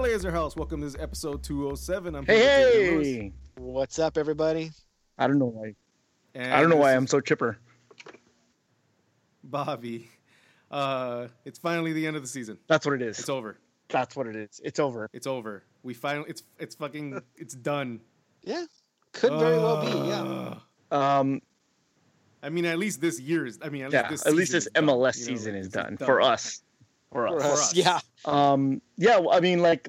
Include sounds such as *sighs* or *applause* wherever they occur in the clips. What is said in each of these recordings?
LA is our house. Welcome to this episode 207. I'm Hey, here with David Lewis, hey! What's up, everybody? I don't know why. and I don't know why I'm so chipper. Bobby. Uh, it's finally the end of the season. That's what it is. It's over. That's what it is. It's over. It's over. We finally. It's it's fucking. *laughs* It's done. Yeah, could very well be. Yeah. Um, I mean, at least this year is. I mean, at yeah. least this. At least this is done, MLS you know, season is it's done for us. For us. For For us, us. yeah. Um, yeah. well, I mean, like,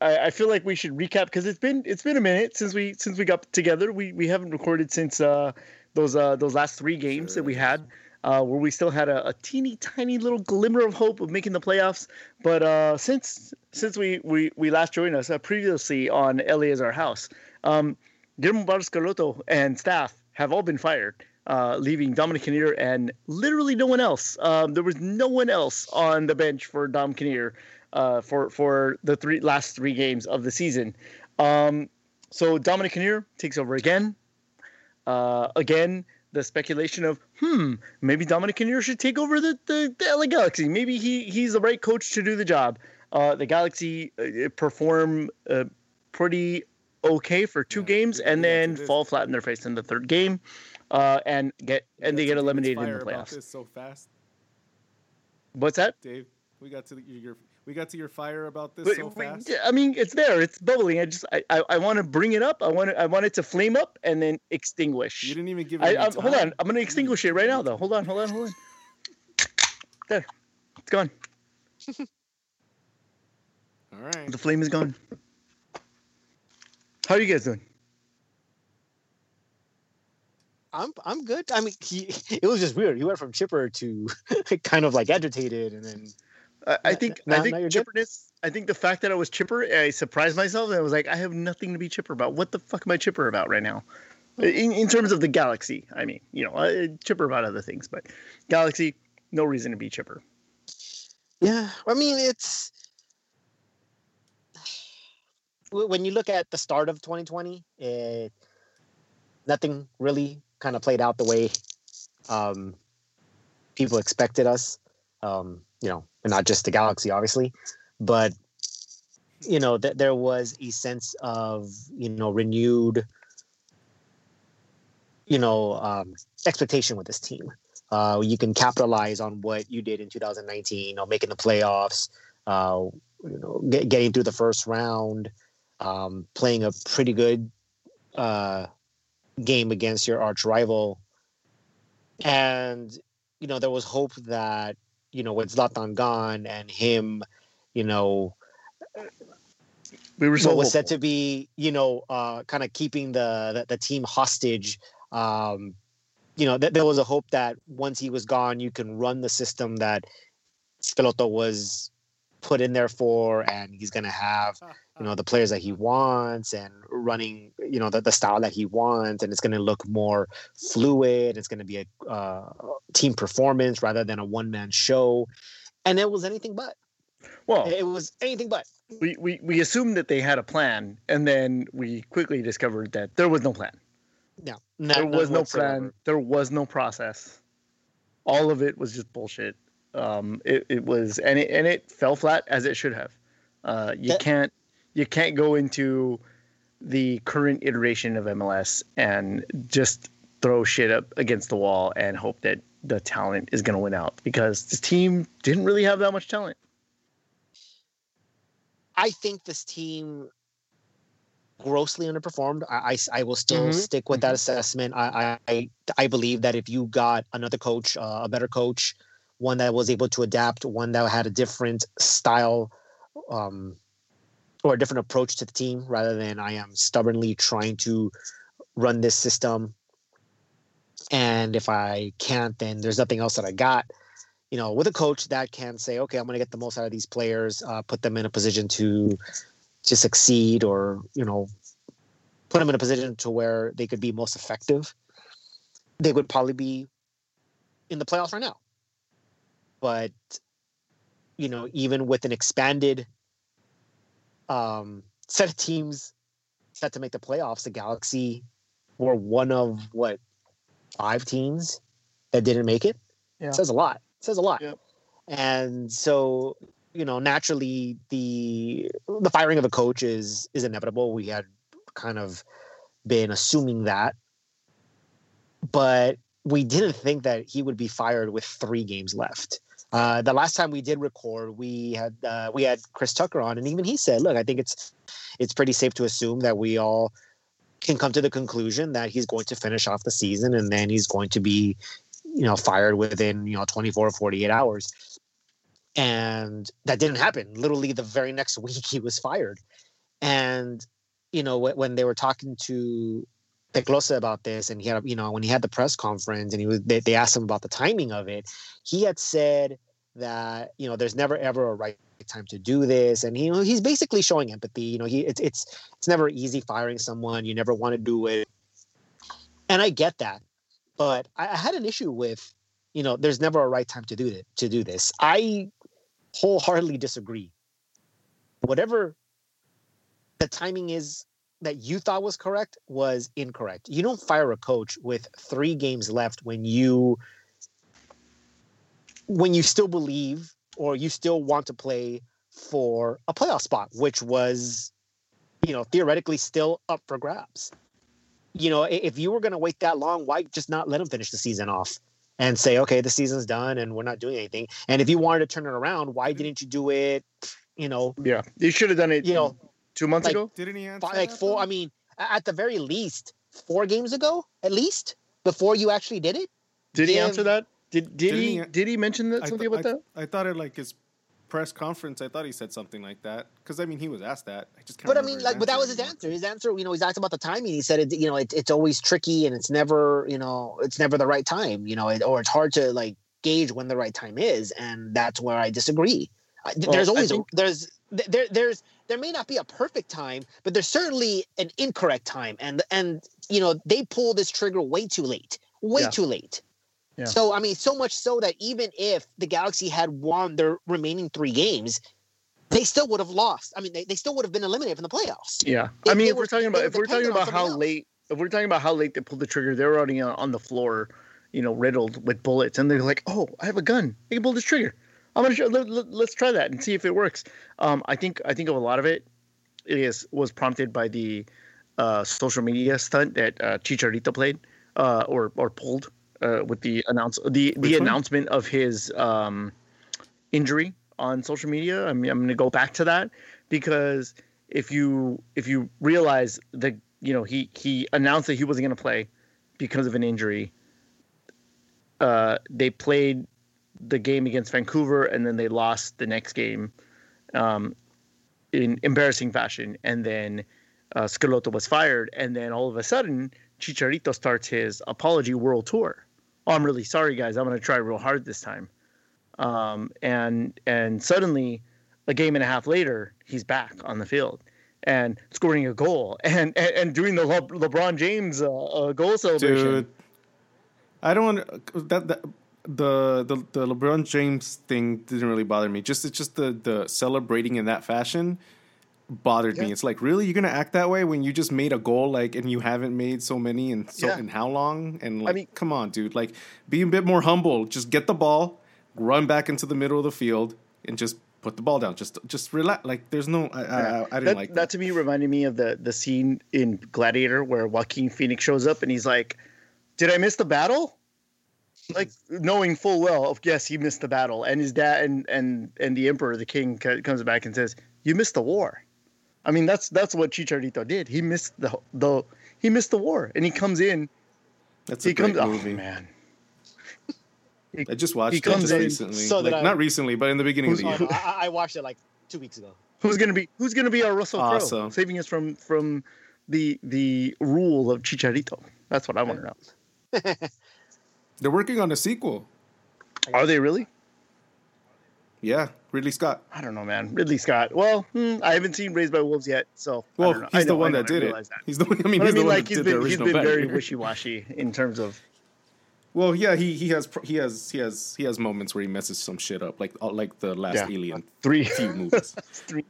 I, I feel like we should recap because it's been it's been a minute since we since we got together. We we haven't recorded since uh those uh those last three games that we had. Uh, where we still had a, a teeny tiny little glimmer of hope of making the playoffs, but uh, since since we, we, we last joined us uh, previously on LA is our house, um, Guillermo Barros and staff have all been fired, uh, leaving Dominic Kinnear and literally no one else. Um, there was no one else on the bench for Dom Kinnear uh, for for the three last three games of the season. Um, so Dominic Kinnear takes over again. Uh, again, the speculation of hmm, maybe Dominic Kinnear should take over the, the, the LA Galaxy. Maybe he he's the right coach to do the job. Uh, the Galaxy uh, perform uh, pretty okay for two Yeah, games and then fall flat in their face in the third game, uh, and get and they get eliminated in the about playoffs. This so fast, What's that? Dave. We got to the, your. We got to your fire about this But so we- fast. I mean, it's there. It's bubbling. I just I, I, I want to bring it up. I want it, I want it to flame up and then extinguish. You didn't even give it. I, I, hold on. I'm gonna extinguish it right now, though. Hold on. Hold on. Hold on. *laughs* There, it's gone. *laughs* All right. The flame is gone. How are you guys doing? I'm I'm good. I mean, he, *laughs* it was just weird. He went from chipper to *laughs* kind of like agitated, and then I, I think now- I think you're good? chipperness. I think the fact that I was chipper, I surprised myself, and I was like, I have nothing to be chipper about. What the fuck am I chipper about right now? Hmm. In, in terms of the galaxy, I mean, you know, I chipper about other things, but galaxy, no reason to be chipper. yeah. I mean, it's *sighs* when you look at the start of 2020, it nothing really kind of played out the way um, people expected us. Um, you know, and not just the galaxy, obviously, but you know, th- there was a sense of you know renewed, you know, um, expectation with this team. Uh, you can capitalize on what you did in 2019, you know, making the playoffs, uh, you know, get, getting through the first round, um, playing a pretty good uh, game against your arch rival, and you know there was hope that you know with Zlatan gone and him, you know, We were so what was said to be, you know, uh, kind of keeping the, the the team hostage. Um, you know, th- there was a hope that once he was gone, you can run the system that Schelotto was put in there for, and he's going to have, you know, the players that he wants and running, you know, the, the style that he wants, and it's going to look more fluid. It's going to be a uh, team performance rather than a one man show, and it was anything but. well, It was anything but. we, we we assumed that they had a plan, and then we quickly discovered that there was no plan. No, there was no whatsoever. plan. There was no process. All of it was just bullshit. Um, it, it was, and it and it fell flat as it should have. Uh, you That- can't you can't go into the current iteration of MLS and just throw shit up against the wall and hope that the talent is going to win out because this team didn't really have that much talent. I think this team grossly underperformed. I, I, I will still Mhm, stick with that assessment. I, I I believe that if you got another coach, uh, a better coach, one that was able to adapt, one that had a different style, um, or a different approach to the team, rather than I am stubbornly trying to run this system. And if I can't, then there's nothing else that I got. You know, with a coach that can say, okay, I'm going to get the most out of these players, uh, put them in a position to to succeed, or you know, put them in a position to where they could be most effective. They would probably be in the playoffs right now. But you know, even with an expanded um, set of teams set to make the playoffs, the Galaxy were one of what five teams that didn't make it. Yeah. It says a lot. It says a lot. Yep. And so, you know, naturally the the firing of a coach is is inevitable. We had kind of been assuming that, but we didn't think that he would be fired with three games left. Uh, the last time we did record, we had uh, we had Chris Tucker on, and even he said, "Look, I think it's it's pretty safe to assume that we all can come to the conclusion that he's going to finish off the season, and then he's going to be, you know, fired within you know 24 or 48 hours." And that didn't happen. Literally, the very next *laughs* week, he was fired. And you know, when they were talking to te Kloese about this, and he had, you know, when he had the press conference, and he was, they, they asked him about the timing of it. He had said that you know, there's never ever a right time to do this, and he, you know, he's basically showing empathy. You know, he it's it's it's never easy firing someone. You never want to do it, and I get that, but I, I had an issue with, you know, there's never a right time to do it to do this. I wholeheartedly disagree. Whatever the timing is that you thought was correct was incorrect. You don't fire a coach with three games left when you when you still believe or you still want to play for a playoff spot, which was, you know, theoretically still up for grabs. You know, if you were going to wait that long, why just not let them finish the season off and say, okay, the season's done and we're not doing anything? And if you wanted to turn it around, why mm-hmm. didn't you do it? You know, yeah, you should have done it. You know, two months like, ago. Didn't he answer? like four. though? I mean, at the very least, four games ago, at least before you actually did it. Did he answer that? Did did Didn't he he- did he mention that something th- about I, that? I thought it like his press conference. I thought he said something like that because I mean he was asked that. I just can't. But I mean, like, but that was his answer. His answer, you know, he's asked about the timing. He said, it, you know, it, it's always tricky and it's never, you know, it's never the right time, you know, it, or it's hard to like gauge when the right time is, and that's where I disagree. Well, there's always think- there's there there's there may not be a perfect time, but there's certainly an incorrect time, and and you know they pull this trigger way too late, way Yeah. too late. Yeah. So I mean, so much so that even if the Galaxy had won their remaining three games, they still would have lost. I mean, they, they still would have been eliminated from the playoffs. Yeah, If I mean, if were- we're talking about if we're talking about how else. late if we're talking about how late they pulled the trigger, they're already on, on the floor, you know, riddled with bullets, and they're like, "Oh, I have a gun. I can pull this trigger. I'm gonna show, let, let, us try that and see if it works." Um, I think I think of a lot of it it is was prompted by the uh, social media stunt that uh, Chicharito played uh, or or pulled uh, with the announce the Which the one? announcement of his um, injury on social media. I mean, I'm going to go back to that because if you if you realize that you know he he announced that he wasn't going to play because of an injury. Uh, they played the game against Vancouver and then they lost the next game um, in embarrassing fashion. And then uh, Schelotto was fired. And then all of a sudden, Chicharito starts his apology world tour. Oh, I'm really sorry, guys. I'm going to try real hard this time. Um, and and suddenly, a game and a half later, he's back on the field and scoring a goal *laughs* and and, and doing the Le- LeBron James uh, uh, goal celebration. Dude, I don't want that, that the the the LeBron James thing didn't really bother me. Just it's just the the celebrating in that fashion bothered me. It's like really you're gonna act that way when you just made a goal like and you haven't made so many and so Yeah. in how long and like mean- come on dude like be a bit more humble. Just get the ball, run back into the middle of the field and just put the ball down. Just just relax. Like there's no I I, I, I didn't that, like that that. to me reminded me of the the scene in Gladiator where Joaquin Phoenix shows up and he's like, "Did I miss the battle?" Like knowing full well, of yes, he missed the battle, and his dad and and and the emperor, the king, co- comes back and says, "You missed the war." I mean, that's that's what Chicharito did. He missed the the he missed the war, and he comes in. That's a He great comes. Oh movie. man, *laughs* I just watched he it just in recently. so like I- not recently, but in the beginning of the Oh, year. no, I, I watched it like two weeks ago. who's gonna be who's gonna be our Russell Crowe, Awesome. saving us from from the the rule of Chicharito? That's what I want to know. *laughs* They're working on a sequel. Are they really? Yeah, Ridley Scott. I don't know, man. Ridley Scott. Well, hmm, I haven't seen Raised by Wolves yet, so. I Well, don't know. I he's the one I that did it. that. He's the. I mean, But I he's the mean, one like that he's did the been he's original been very *laughs* wishy-washy in terms of. Well, yeah, he he has he has he has he has moments where he messes some shit up, like uh, like the last Yeah. Alien *laughs* Three, few movies. *laughs* three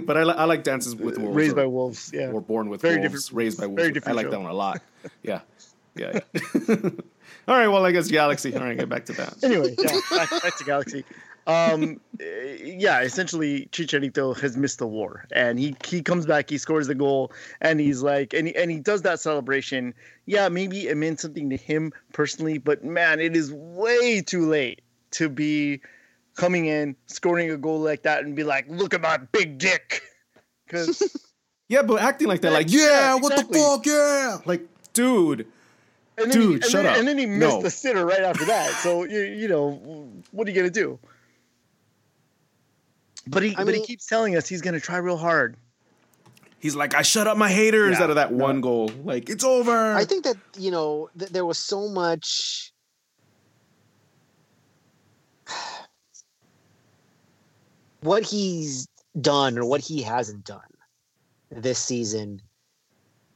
but I, li- I like Dances with Wolves. Raised or, by Wolves. Yeah. or Born with Very Wolves. different- Raised by very Wolves. I like show. that one a lot. Yeah, yeah. yeah. All right, well, I guess Galaxy. All right, get back to that. *laughs* Anyway, yeah, *laughs* back, back to Galaxy. Um, eh, yeah, essentially Chicharito has missed the war, and he he comes back, he scores the goal, and he's like, and he, and he does that celebration. Yeah, maybe it meant something to him personally, but man, it is way too late to be coming in, scoring a goal like that, and be like, look at my big dick, *laughs* because. yeah, but acting like that, like, yeah, yeah what the fuck, yeah, like, dude. And Dude, he, shut then, up. And then he missed no. the sitter right after that. So *laughs* you, you know, what are you gonna do? But he, I but mean, he keeps telling us he's gonna try real hard. He's like, I shut up my haters yeah, out of that no. one goal. Like it's over. I think that you know th- there was so much. *sighs* what he's done or what he hasn't done this season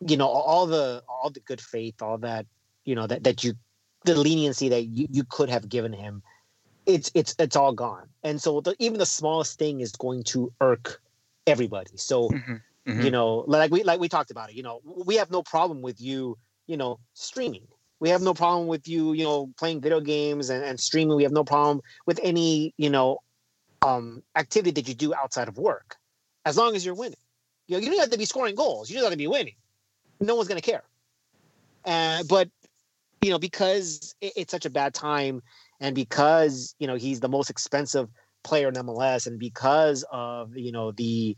you know all the all the good faith all that you know that that you the leniency that you, you could have given him it's it's it's all gone. And so the, even the smallest thing is going to irk everybody. So mm-hmm. Mm-hmm. you know like we like we talked about it you know we have no problem with you you know streaming. We have no problem with you you know playing video games and, and streaming. We have no problem with any you know um activity that you do outside of work as long as you're winning. You know you don't have to be scoring goals. You just have to be winning. No one's going to care. Uh, but you know, because it, it's such a bad time, and because you know he's the most expensive player in MLS, and because of you know the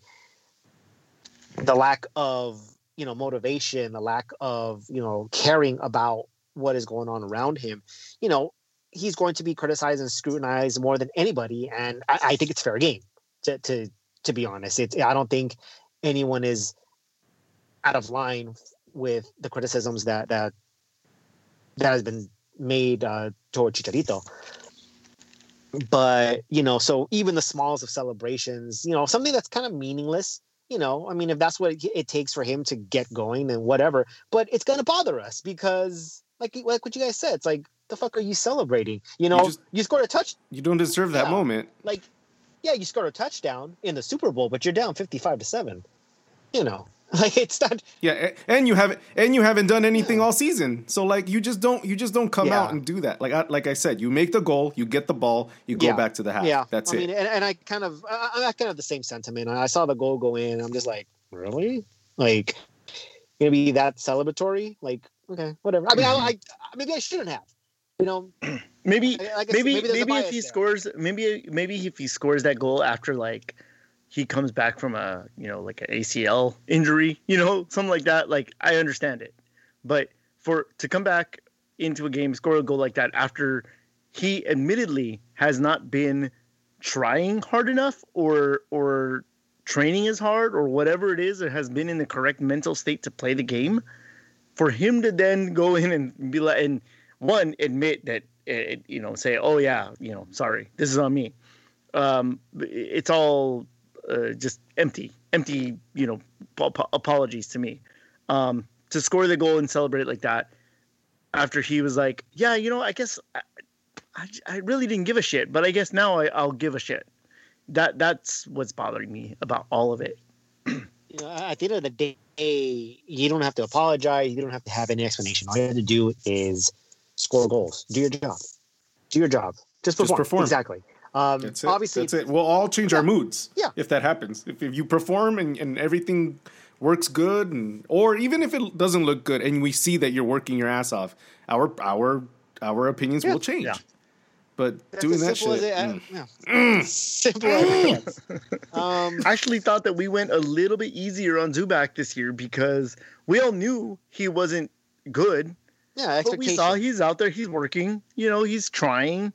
the lack of you know motivation, the lack of you know caring about what is going on around him, you know, he's going to be criticized and scrutinized more than anybody, and I, I think it's fair game. To to to be honest, it's I don't think anyone is out of line with the criticisms that that that has been made uh, toward Chicharito. But you know, so even the smallest of celebrations, you know, something that's kind of meaningless. You know, I mean, if that's what it, it takes for him to get going, then whatever. But it's gonna bother us because, like, like what you guys said, it's like the fuck are you celebrating? You know, you, just, you scored a touch. You don't deserve that yeah, moment. Like, yeah, you scored a touchdown in the Super Bowl, but you're down fifty-five to seven. You know, *laughs* Like it's not. Yeah, and you haven't and you haven't done anything all season. So like you just don't you just don't come yeah. out and do that. Like I, like I said, you make the goal, you get the ball, you go yeah. back to the half. Yeah, that's I it. Mean, and, and I kind of I, I kind of the same sentiment. I saw the goal go in. I'm just like, really? Like, gonna be that celebratory? Like, okay, whatever. I mean, I, I maybe I shouldn't have. You know, *clears throat* maybe maybe maybe, maybe if he there. scores, maybe maybe if he scores that goal after like he comes back from a you know like an ACL injury, you know, *laughs* something like that. Like I understand it, but for to come back into a game, score a goal like that after he admittedly has not been trying hard enough or or training as hard or whatever it is, or has been in the correct mental state to play the game. For him to then go in and be like, and one admit that it, you know, say, oh yeah, you know, sorry, this is on me. Um, it's all uh, just empty, empty, you know, ap- apologies to me. Um, to score the goal and celebrate like that after he was like, yeah, you know, I guess I, I, I really didn't give a shit, but I guess now I, I'll give a shit. That that's what's bothering me about all of it. *clears throat* you know, at the end of the day, you don't have to apologize. You don't have to have any explanation. All you have to do is score goals. Do your job. Do your job. Just perform. Just perform. Exactly. Um, That's it. Obviously, That's it. We'll all change yeah. our moods. Yeah. If that happens, if, if you perform and, and everything works good, and or even if it doesn't look good, and we see that you're working your ass off, our our our opinions yeah. will change. Yeah. But That's doing that shit, it, mm. yeah. mm. *laughs* simple as *laughs* um, I actually thought that we went a little bit easier on Zubak this year because we all knew he wasn't good. Yeah, but we saw he's out there, he's working. You know, he's trying.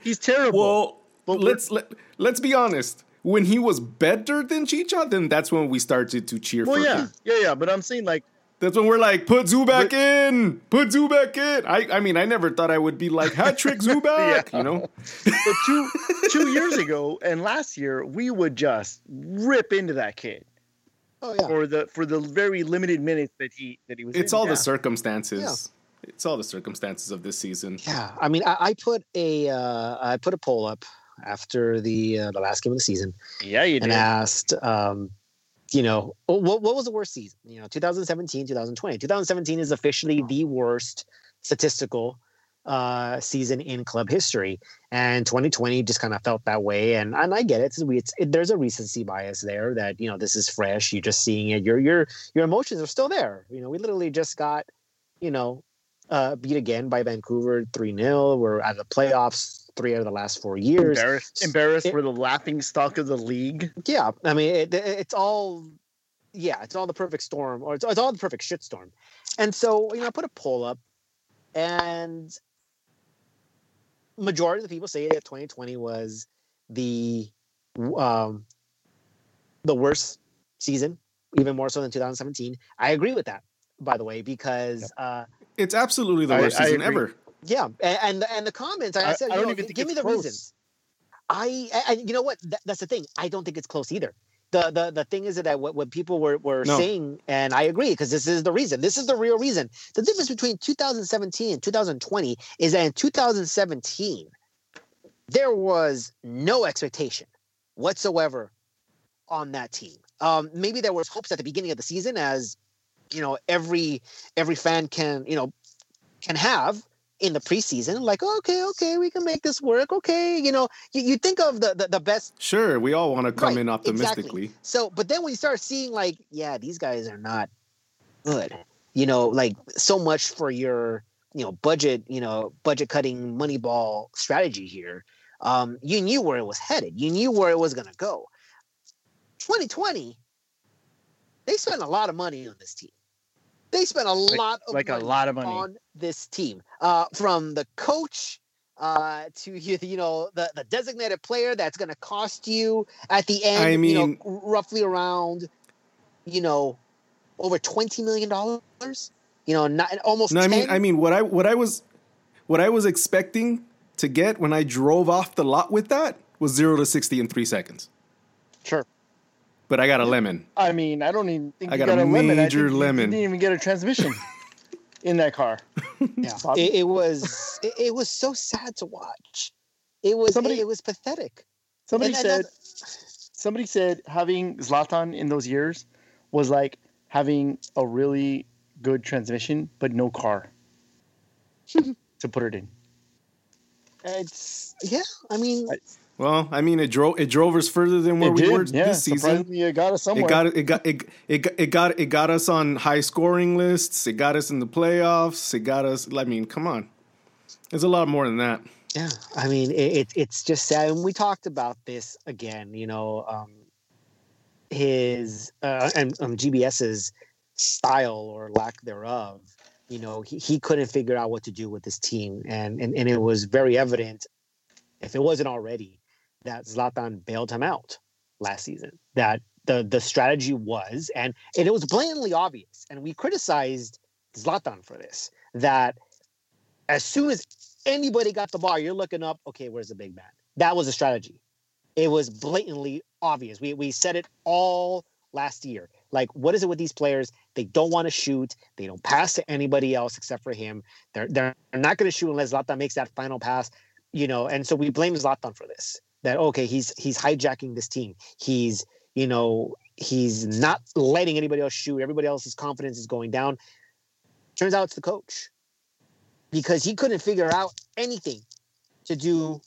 He's terrible. Well, but let's let, let's be honest. When he was better than Chicha, then that's when we started to cheer well, for yeah. him. Yeah, yeah, yeah. but I'm saying like that's when we're like, put Zubak but, in, put Zubak in. I, I mean, I never thought I would be like hat trick *laughs* Zubak, yeah. you know. *laughs* but two *laughs* two years ago and last year, we would just rip into that kid. Oh yeah. For the for the very limited minutes that he that he was. It's in. all yeah. the circumstances. Yeah. It's all the circumstances of this season. Yeah, I mean, I, I put a uh, I put a poll up after the uh, the last game of the season. Yeah, you did. And asked, um, you know, what what was the worst season? You know, 2017, 2020. 2017 is officially the worst statistical uh, season in club history. And 2020 just kind of felt that way. And and I get it. It's, it's it, there's a recency bias there that you know this is fresh. You're just seeing it. Your your your emotions are still there. You know, we literally just got you know uh, beat again by Vancouver three 0 We're out of the playoffs three out of the last four years. Embarrassed, embarrassed. It, we're the laughing stock of the league. Yeah, I mean it, it's all yeah, it's all the perfect storm, or it's, it's all the perfect shitstorm. And so, you know, I put a poll up, and majority of the people say that 2020 was the um, the worst season, even more so than 2017. I agree with that, by the way, because uh, it's absolutely the worst I, season I ever. Yeah, and and, and the comments, I, I said, I don't know, even give me the close. reasons. I, I, you know what? That, that's the thing. I don't think it's close either the the the thing is that what, what people were were no. saying, and I agree because this is the reason. This is the real reason. The difference between 2017 and 2020 is that in 2017 there was no expectation whatsoever on that team. Um, maybe there was hopes at the beginning of the season, as you know, every every fan can you know can have in the preseason, like, okay, okay, we can make this work. Okay, you know, you, you think of the, the, the best. Sure, we all want to come right, in optimistically. Exactly. So, but then when you start seeing, like, yeah, these guys are not good. You know, like so much for your you know budget, you know, budget cutting Moneyball strategy here. Um, you knew where it was headed. You knew where it was going to go. 2020, they spent a lot of money on this team. They spent a like, lot of like a lot of money on this team, uh, from the coach uh, to *laughs* you know the the designated player that's going to cost you at the end. I mean, you know, roughly around you know over twenty million dollars. You know, not almost. No, 10. I mean, I mean what I what I was what I was expecting to get when I drove off the lot with that was zero to sixty in three seconds. Sure but I got a lemon. I mean, I don't even think I got, got, a, a lemon. major lemon. didn't even get a transmission *laughs* in that car. Yeah, *laughs* it, it, was it, it, was so sad to watch. It was somebody, it, was pathetic. Somebody and, said and somebody said having Zlatan in those years was like having a really good transmission but no car *laughs* to put it in. It's yeah. I mean, well, I mean, it drove it drove us further than where it we did. were yeah, this season. It got us somewhere. It got it got it, it, it got it got us on high scoring lists. It got us in the playoffs. It got us. I mean, come on, there's a lot more than that. Yeah, I mean, it, it it's just sad. And we talked about this again. You know, um, his uh, and um, GBS's style or lack thereof. You know, he, he couldn't figure out what to do with this team, and and and it was very evident, if it wasn't already, that Zlatan bailed him out last season. That the the strategy was, and, and it was blatantly obvious, and we criticized Zlatan for this. That as soon as anybody got the ball, you're looking up. Okay, where's the big man? That was a strategy. It was blatantly obvious. We we said it all last year. Like, what is it with these players? They don't want to shoot. They don't pass to anybody else except for him. They're they're not going to shoot unless Zlatan makes that final pass. You know, and so we blame Zlatan for this that okay he's he's hijacking this team he's you know he's not letting anybody else shoot everybody else's confidence is going down turns out it's the coach because he couldn't figure out anything to do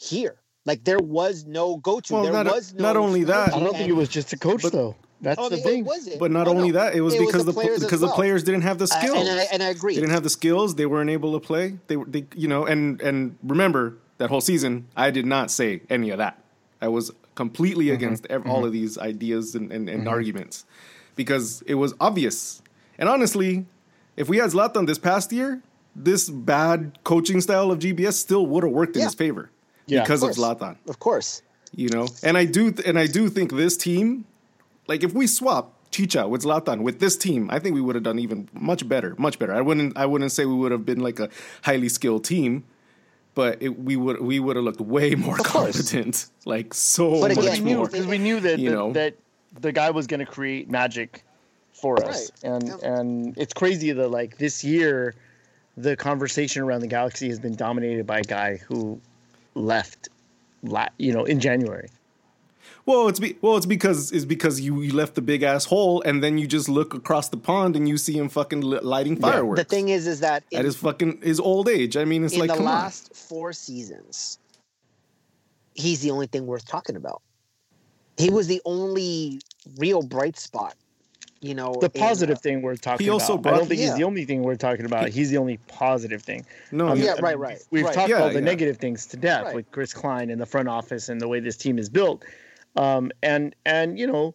here like there was no go-to well, there not, was no not only that i don't think it was just a coach but, though that's oh, the thing. But not oh, only no. that, it was it because was the, the because well. the players didn't have the skills. Uh, and, I, and I agree. They didn't have the skills. They weren't able to play. They were, they, you know, and and remember, that whole season, I did not say any of that. I was completely mm-hmm. against mm-hmm. all of these ideas and, and, and mm-hmm. arguments because it was obvious. And honestly, if we had Zlatan this past year, this bad coaching style of GBS still would have worked in yeah. his favor yeah, because of, of Zlatan. Of course. You know, and I do, th- and I do think this team, like if we swap Chicha with Zlatan with this team, I think we would have done even much better, much better. I wouldn't, I wouldn't say we would have been like a highly skilled team, but it, we would we would have looked way more competent, like so but much more. Because we knew that you know that the guy was going to create magic for us, right. and yeah. and it's crazy that like this year, the conversation around the galaxy has been dominated by a guy who left, la- you know, in January. Well, it's be, well, it's because it's because you, you left the big ass hole, and then you just look across the pond and you see him fucking lighting fireworks. Yeah, the thing is, is that in, at his fucking his old age. I mean, it's in like the last on. four seasons, he's the only thing worth talking about. He was the only real bright spot you know the positive in, thing we're talking he also about. Brought, I don't think yeah. he's the only thing we're talking about. He's the only positive thing. No, um, yeah, right, right. We've right. talked yeah, about the yeah. negative things to death right. with Chris Klein and the front office and the way this team is built. Um, and and you know,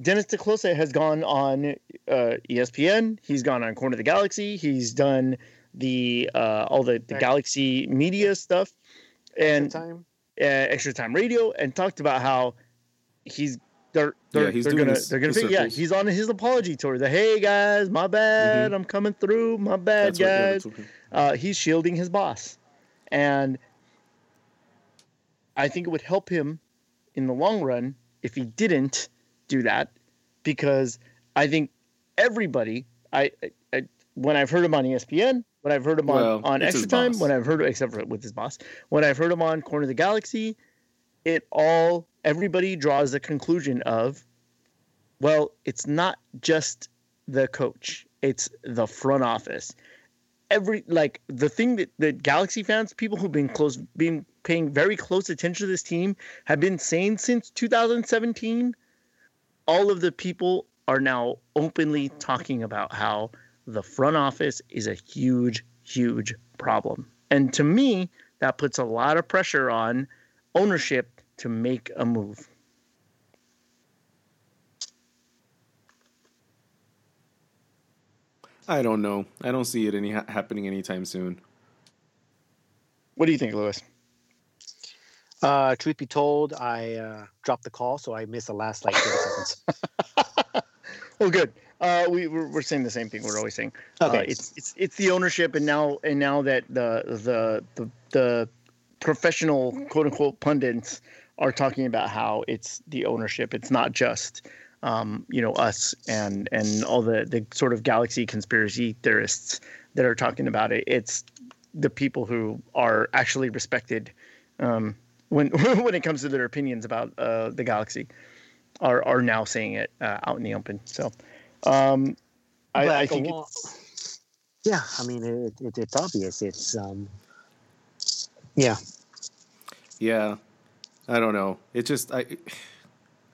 Dennis te has gone on uh, ESPN. He's gone on Corner of the Galaxy. He's done the uh, all the, the Galaxy media stuff and extra time. Uh, extra time radio and talked about how he's they're they're, yeah, they're gonna his, they're gonna be, yeah he's on his apology tour the hey guys my bad mm-hmm. i'm coming through my bad that's guys right, yeah, okay. uh, he's shielding his boss and i think it would help him in the long run if he didn't do that because i think everybody i, I when i've heard him on espn when i've heard him well, on, on extra time when i've heard except for with his boss when i've heard him on corner of the galaxy it all everybody draws the conclusion of well it's not just the coach it's the front office every like the thing that the galaxy fans people who've been close been paying very close attention to this team have been saying since 2017 all of the people are now openly talking about how the front office is a huge huge problem and to me that puts a lot of pressure on ownership to make a move? I don't know. I don't see it any ha- happening anytime soon. What do you think, Lewis? Uh, truth be told, I uh, dropped the call, so I missed the last like 30 seconds. *laughs* well, good. Uh, we we're, we're, saying the same thing we're always saying. Okay, uh, it's it's it's the ownership, and now and now that the the the the professional quote unquote pundits are talking about how it's the ownership. It's not just um, you know us and and all the the sort of galaxy conspiracy theorists that are talking about it. It's the people who are actually respected um, when *laughs* when it comes to their opinions about uh, the galaxy are are now saying it uh, out in the open. So um, I, I, think it's yeah. I mean, it, it, it's obvious. It's um, yeah, yeah. I don't know. It just I.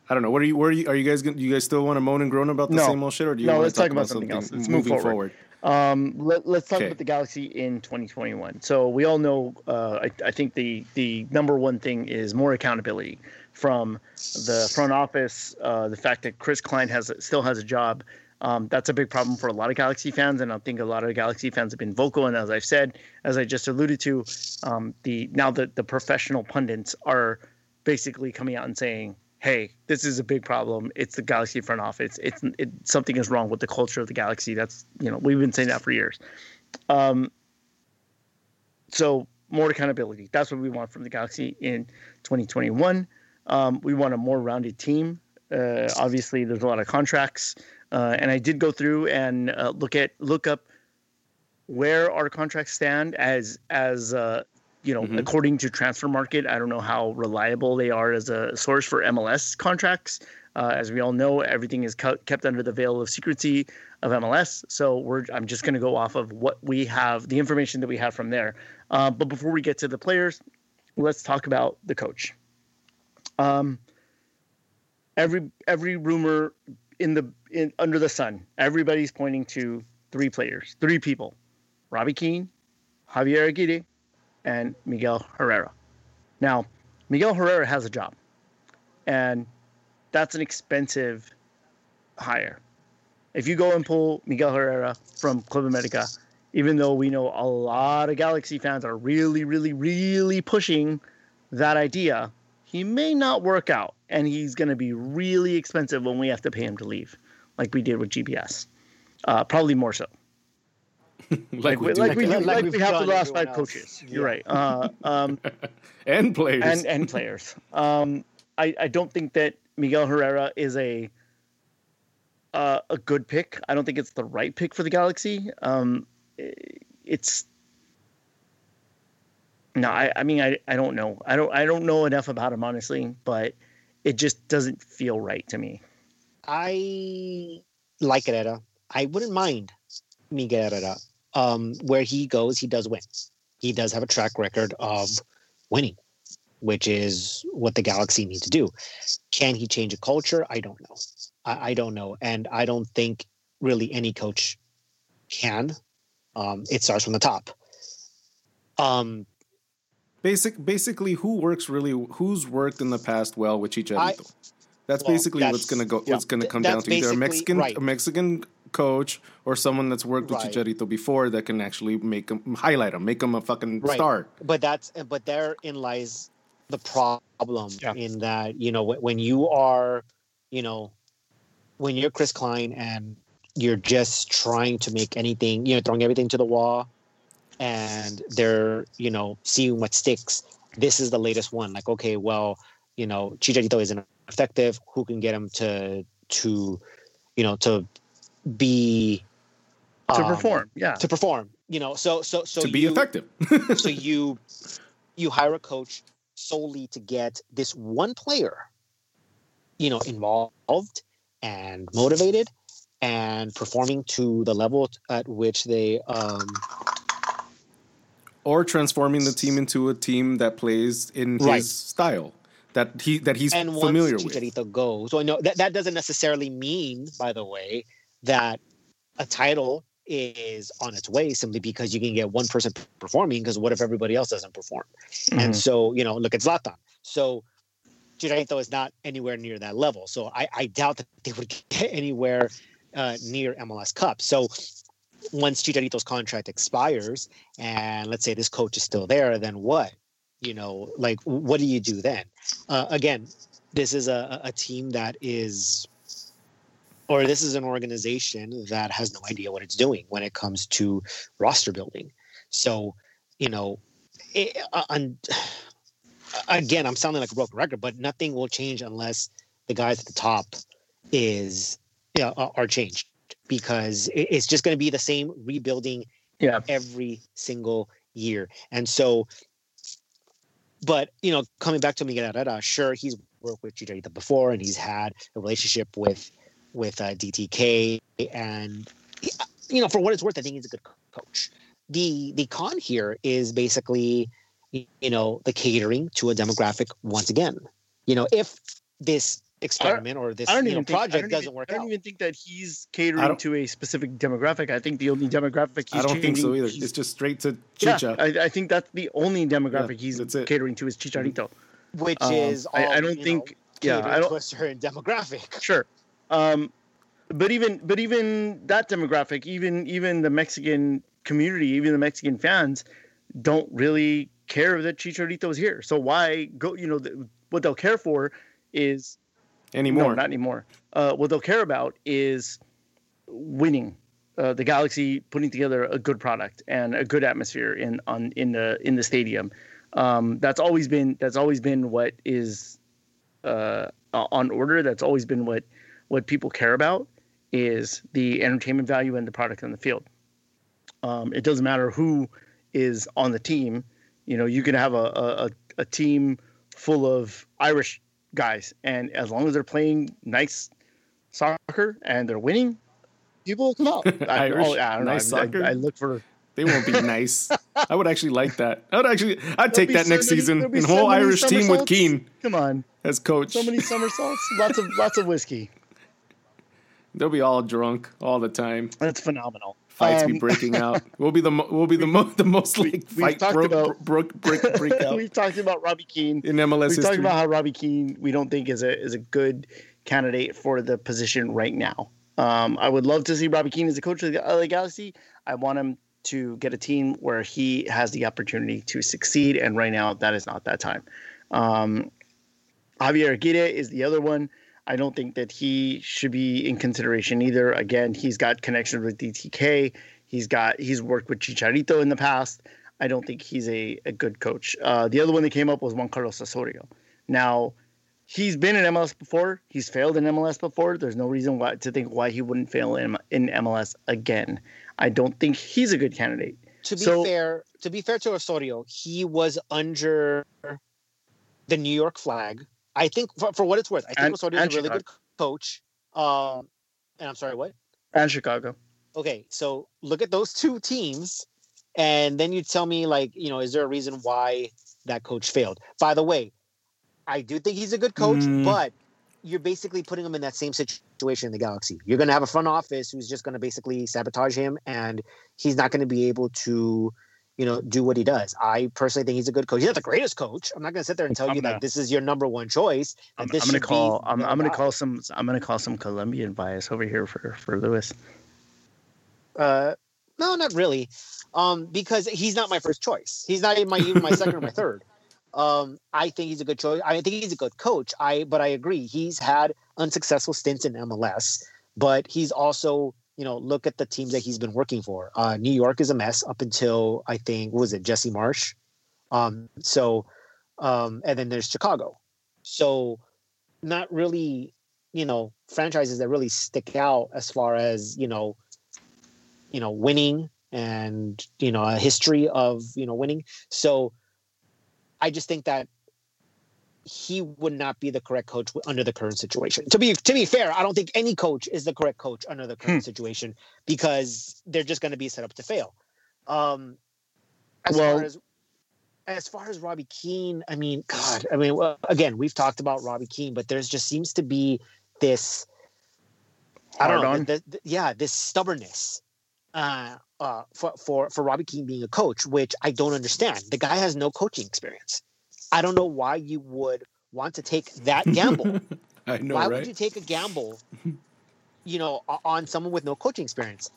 I don't know. What are you? Where are you? Are you guys? Do you guys still want to moan and groan about the no. same old shit, or do you no? let's talk, talk about, something, else. Let's move forward. forward. Um, let, us talk okay. about the Galaxy in 2021. So we all know. Uh, I, I, think the the number one thing is more accountability from the front office. Uh, the fact that Chris Klein has still has a job um, that's a big problem for a lot of Galaxy fans, and I think a lot of Galaxy fans have been vocal. And as I've said, as I just alluded to, um, the now the the professional pundits are basically coming out and saying, "Hey, this is a big problem. It's the Galaxy front office. It's it, something is wrong with the culture of the Galaxy." That's you know we've been saying that for years. Um, so more accountability. That's what we want from the Galaxy in 2021. Um, we want a more rounded team. Uh, obviously, there's a lot of contracts. Uh, and I did go through and uh, look at look up where our contracts stand as as uh, you know mm-hmm. according to Transfermarkt, I don't know how reliable they are as a source for MLS contracts. Uh, as we all know, everything is kept under the veil of secrecy of MLS. So we're I'm just going to go off of what we have, the information that we have from there. Uh, but before we get to the players, let's talk about the coach. Um, every every rumor in the in under the sun, everybody's pointing to three players, three people: Robbie Keane, Javier Aguirre, and Miguel Herrera. Now, Miguel Herrera has a job, and that's an expensive hire. If you go and pull Miguel Herrera from Club America, even though we know a lot of Galaxy fans are really, really, really pushing that idea, he may not work out and he's going to be really expensive when we have to pay him to leave, like we did with GBS. Uh, probably more so. Like, like, we, like, we, like, like we have the last five else. coaches. Yeah. You're right. Uh, um, *laughs* and players. And, and players. Um, I, I don't think that Miguel Herrera is a uh, a good pick. I don't think it's the right pick for the Galaxy. Um, it's no, I, I mean, I, I don't know. I don't, I don't know enough about him honestly, but it just doesn't feel right to me. I like Herrera. I wouldn't mind Miguel Herrera. Um, where he goes, he does win. He does have a track record of winning, which is what the Galaxy need to do. Can he change a culture? I don't know. I, I don't know, and I don't think really any coach can. Um, it starts from the top. Um, Basic, basically, who works really? Who's worked in the past well with Chicharito? That's well, basically that's, what's gonna go. Yeah, what's gonna come down to either a Mexican, right. a Mexican coach or someone that's worked with. Chicharito before that can actually make him highlight him, make him a fucking right. star. But that's but therein lies the problem yeah. in that you know when you are, you know, when you're Chris Klein and you're just trying to make anything, you know, throwing everything to the wall and they're you know seeing what sticks this is the latest one like okay well you know chicharito isn't effective who can get him to to you know to be to um, perform yeah to perform you know so so so to be you, effective *laughs* so *laughs* you you hire a coach solely to get this one player you know involved and motivated and performing to the level at which they um or transforming the team into a team that plays in right. his style that he that he's and familiar once Chicharito with. goes, so I know that that doesn't necessarily mean, by the way, that a title is on its way simply because you can get one person performing. Because what if everybody else doesn't perform? Mm-hmm. And so you know, look at Zlatan. So Chicharito is not anywhere near that level. So I, I doubt that they would *laughs* get anywhere uh, near MLS Cup. So once Chicharito's contract expires, and let's say this coach is still there, then what? You know, like what do you do then? Uh, again, this is a, a team that is, or this is an organization that has no idea what it's doing when it comes to roster building. So, you know, it, uh, *sighs* again, I'm sounding like a broken record, but nothing will change unless the guys at the top is you know, are changed because it's just going to be the same rebuilding yeah. every single year. And so, but you know, coming back to Miguel Herrera, sure, he's worked with Chicharito before, and he's had a relationship with with uh, DTK, and you know, for what it's worth, I think he's a good coach. The the con here is basically, you know, the catering to a demographic once again. You know, if this experiment or this you know, think, project doesn't even, work I don't out. even think that he's catering to a specific demographic. I think the only demographic he's I don't think so either. It's just straight to Chicha. Yeah, I, I think that's the only demographic yeah, he's catering to is Chicharito. Which um, is all, I, I, don't think know, yeah, I don't to a certain demographic. Sure. Um, but even but even that demographic, even even the Mexican community, even the Mexican fans don't really care that Chicharito is here. So why go, you know, the, what they'll care for is anymore. No, not anymore. Uh, what they'll care about is winning. Uh, the Galaxy putting together a good product and a good atmosphere in on in the in the stadium. Um, that's always been that's always been what is uh, on order. That's always been what what people care about is the entertainment value and the product on the field. Um, it doesn't matter who is on the team. You know, you can have a, a, a team full of Irish guys, and as long as they're playing nice soccer and they're winning, people will come out. *laughs* I, Irish, oh, I don't nice know. Soccer? I, I, look for. They won't be *laughs* nice. I would actually like that. I would actually. I'd take that next many, season. And whole Irish team with Keane. Come on, as coach. So many somersaults. lots of lots of whiskey. They'll be all drunk all the time. That's phenomenal. Fights um, be breaking out. *laughs* We'll be the we'll be the most the most like we, fight broke, about, broke break *laughs* break out. we've talked about Robbie Keane in MLS. We've talked about how Robbie Keane we don't think is a is a good candidate for the position right now. Um, I would love to see Robbie Keane as a coach of the LA Galaxy. I want him to get a team where he has the opportunity to succeed, and right now that is not that time. Um, Javier Aguirre is the other one. I don't think that he should be in consideration either. Again, he's got connections with DTK. He's got he's worked with Chicharito in the past. I don't think he's a, a good coach. Uh, the other one that came up was Juan Carlos Osorio. Now, he's been in MLS before. He's failed in MLS before. There's no reason why to think why he wouldn't fail in, in MLS again. I don't think he's a good candidate. To be so, fair, to be fair to Osorio, he was under the New York flag I think for, for what it's worth, I think and, Osorio is a really Chicago. good coach. Um, and I'm sorry, what? And Chicago. Okay, so look at those two teams, and then you tell me, like, you know, is there a reason why that coach failed? By the way, I do think he's a good coach, mm. but you're basically putting him in that same situation in the Galaxy. You're going to have a front office who's just going to basically sabotage him, and he's not going to be able to, you know, do what he does. I personally think he's a good coach. He's not the greatest coach. I'm not going to sit there and tell I'm you gonna, that this is your number one choice. I'm, I'm going to call. I'm, I'm going to call some. I'm going to call some Colombian bias over here for for Lewis. Uh, no, not really, um, because he's not my first choice. He's not even my even my second or my third. *laughs* Um, I think he's a good choice. I think he's a good coach. I but I agree. He's had unsuccessful stints in MLS, but he's also you know look at the teams that he's been working for. Uh, New York is a mess up until I think was it Jesse Marsch. Um, so um, and then there's Chicago. So not really you know franchises that really stick out as far as you know you know winning and you know a history of you know winning. So I just think that he would not be the correct coach under the current situation. To be to be fair, I don't think any coach is the correct coach under the current hmm. situation because they're just going to be set up to fail. Um, as well, far as as far as Robbie Keane, I mean, God, I mean, well, again, we've talked about Robbie Keane, but there's just seems to be this. I don't know. The, the, yeah, this stubbornness uh, uh, for for for Robbie Keane being a coach, which I don't understand. The guy has no coaching experience. I don't know why you would want to take that gamble. *laughs* I know, why right? would you take a gamble? You know, on someone with no coaching experience,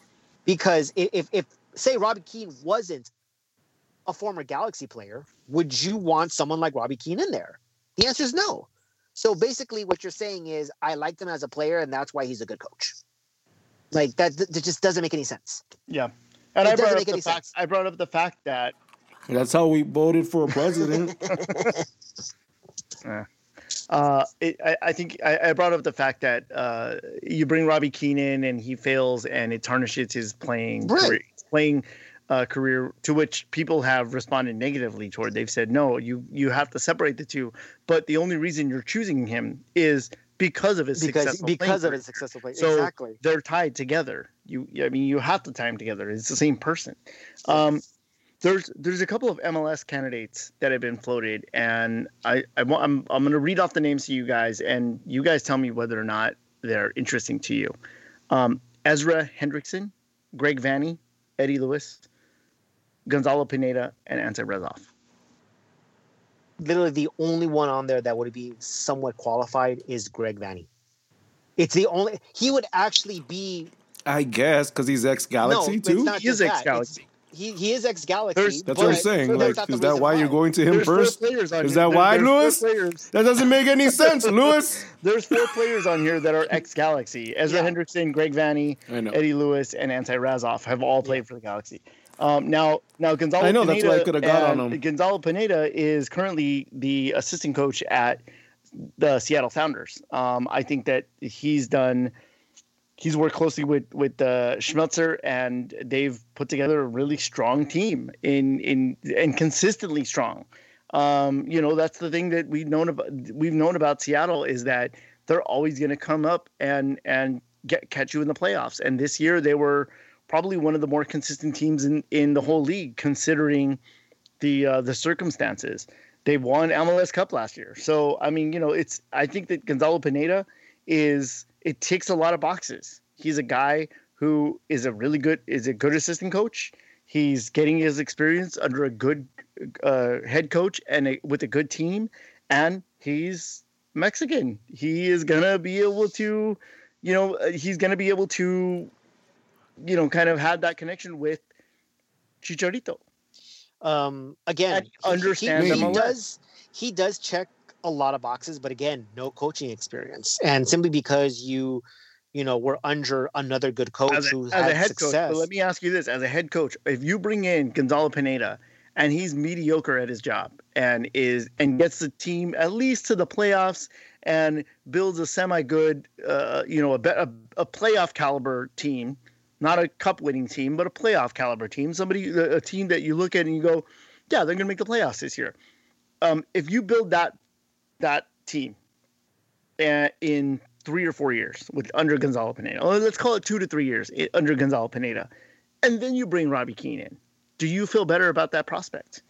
because if if say Robbie Keane wasn't a former Galaxy player, would you want someone like Robbie Keane in there? The answer is no. So basically, what you're saying is, I liked him as a player, and that's why he's a good coach. Like that, that just doesn't make any sense. Yeah, and it I brought up the fact. Sense. I brought up the fact that that's how we voted for a president. yeah. *laughs* Uh, it, I, I, think I, I, brought up the fact that uh, you bring Robbie Keane in and he fails and it tarnishes his playing right. career, playing uh, career. To which people have responded negatively toward. They've said, "No, you you have to separate the two. But the only reason you're choosing him is because of his because, successful because of his successful play. So exactly. they're tied together. You, I mean, you have to tie them together. It's the same person. Um, there's there's a couple of MLS candidates that have been floated, and I, I want I'm I'm going to read off the names to you guys, and you guys tell me whether or not they're interesting to you. Um, Ezra Hendrickson, Greg Vanney, Eddie Lewis, Gonzalo Pineda, and Ante Razov literally the only one on there that would be somewhat qualified is Greg Vanney. It's the only he would actually be. I guess because he's ex Galaxy no, too. He is ex Galaxy. He, he is ex Galaxy. That's what I'm saying. Like, is that why, you're going to him first? Is that there, why, Lewis? That doesn't make any sense, *laughs* Lewis. There's four players on here that are ex Galaxy. *laughs* Ezra yeah. Hendrickson, Greg Vanney, Eddie Lewis, and Ante Razov have all played yeah. for the Galaxy. Um, now, now Gonzalo. I know Pineda that's why I could have got on him. Gonzalo Pineda is currently the assistant coach at the Seattle Sounders. Um, I think that he's done. He's worked closely with with uh, Schmetzer, and they've put together a really strong team in in and consistently strong. Um, you know, that's the thing that we've known about. We've known about Seattle is that they're always going to come up and and get catch you in the playoffs. And this year they were probably one of the more consistent teams in, in the whole league, considering the uh, the circumstances. They won MLS Cup last year, so I mean, you know, it's. I think that Gonzalo Pineda is it ticks a lot of boxes. He's a guy who is a really good is a good assistant coach. He's getting his experience under a good uh, head coach and a, with a good team, and he's Mexican. He is gonna be able to, you know, he's gonna be able to you know, kind of have that connection with Chicharito. Um, again, he, understand he, he does he does check a lot of boxes, but again, no coaching experience, and simply because you you know we're under another good coach as a, who's as had a head success. coach. let me ask you this: as a head coach, if you bring in Gonzalo Pineda and he's mediocre at his job and is and gets the team at least to the playoffs and builds a semi good, uh, you know, a, a, a playoff caliber team not a cup winning team, but a playoff caliber team. Somebody, a team that you look at and you go, yeah, they're going to make the playoffs this year. Um, if you build that that team uh, in three or four years with under Gonzalo Pineda. Let's call it two to three years eh, under Gonzalo Pineda, and then you bring Robbie Keane in. Do you feel better about that prospect?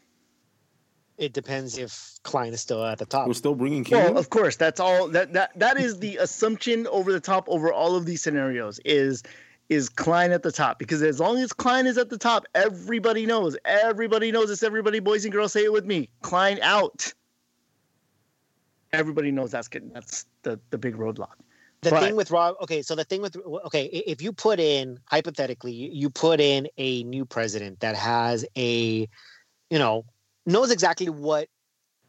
It depends if Klein is still at the top. We're still bringing Keane. Well, of course, that's all. That that that is the assumption over the top over all of these scenarios is is Klein at the top because as long as Klein is at the top, everybody knows. Everybody knows this. everybody, boys and girls. Say it with me: Klein out. Everybody knows that's getting that's the the big roadblock. The but, thing with Rob, okay, so the thing with okay, if you put in hypothetically, you put in a new president that has a, you know, knows exactly what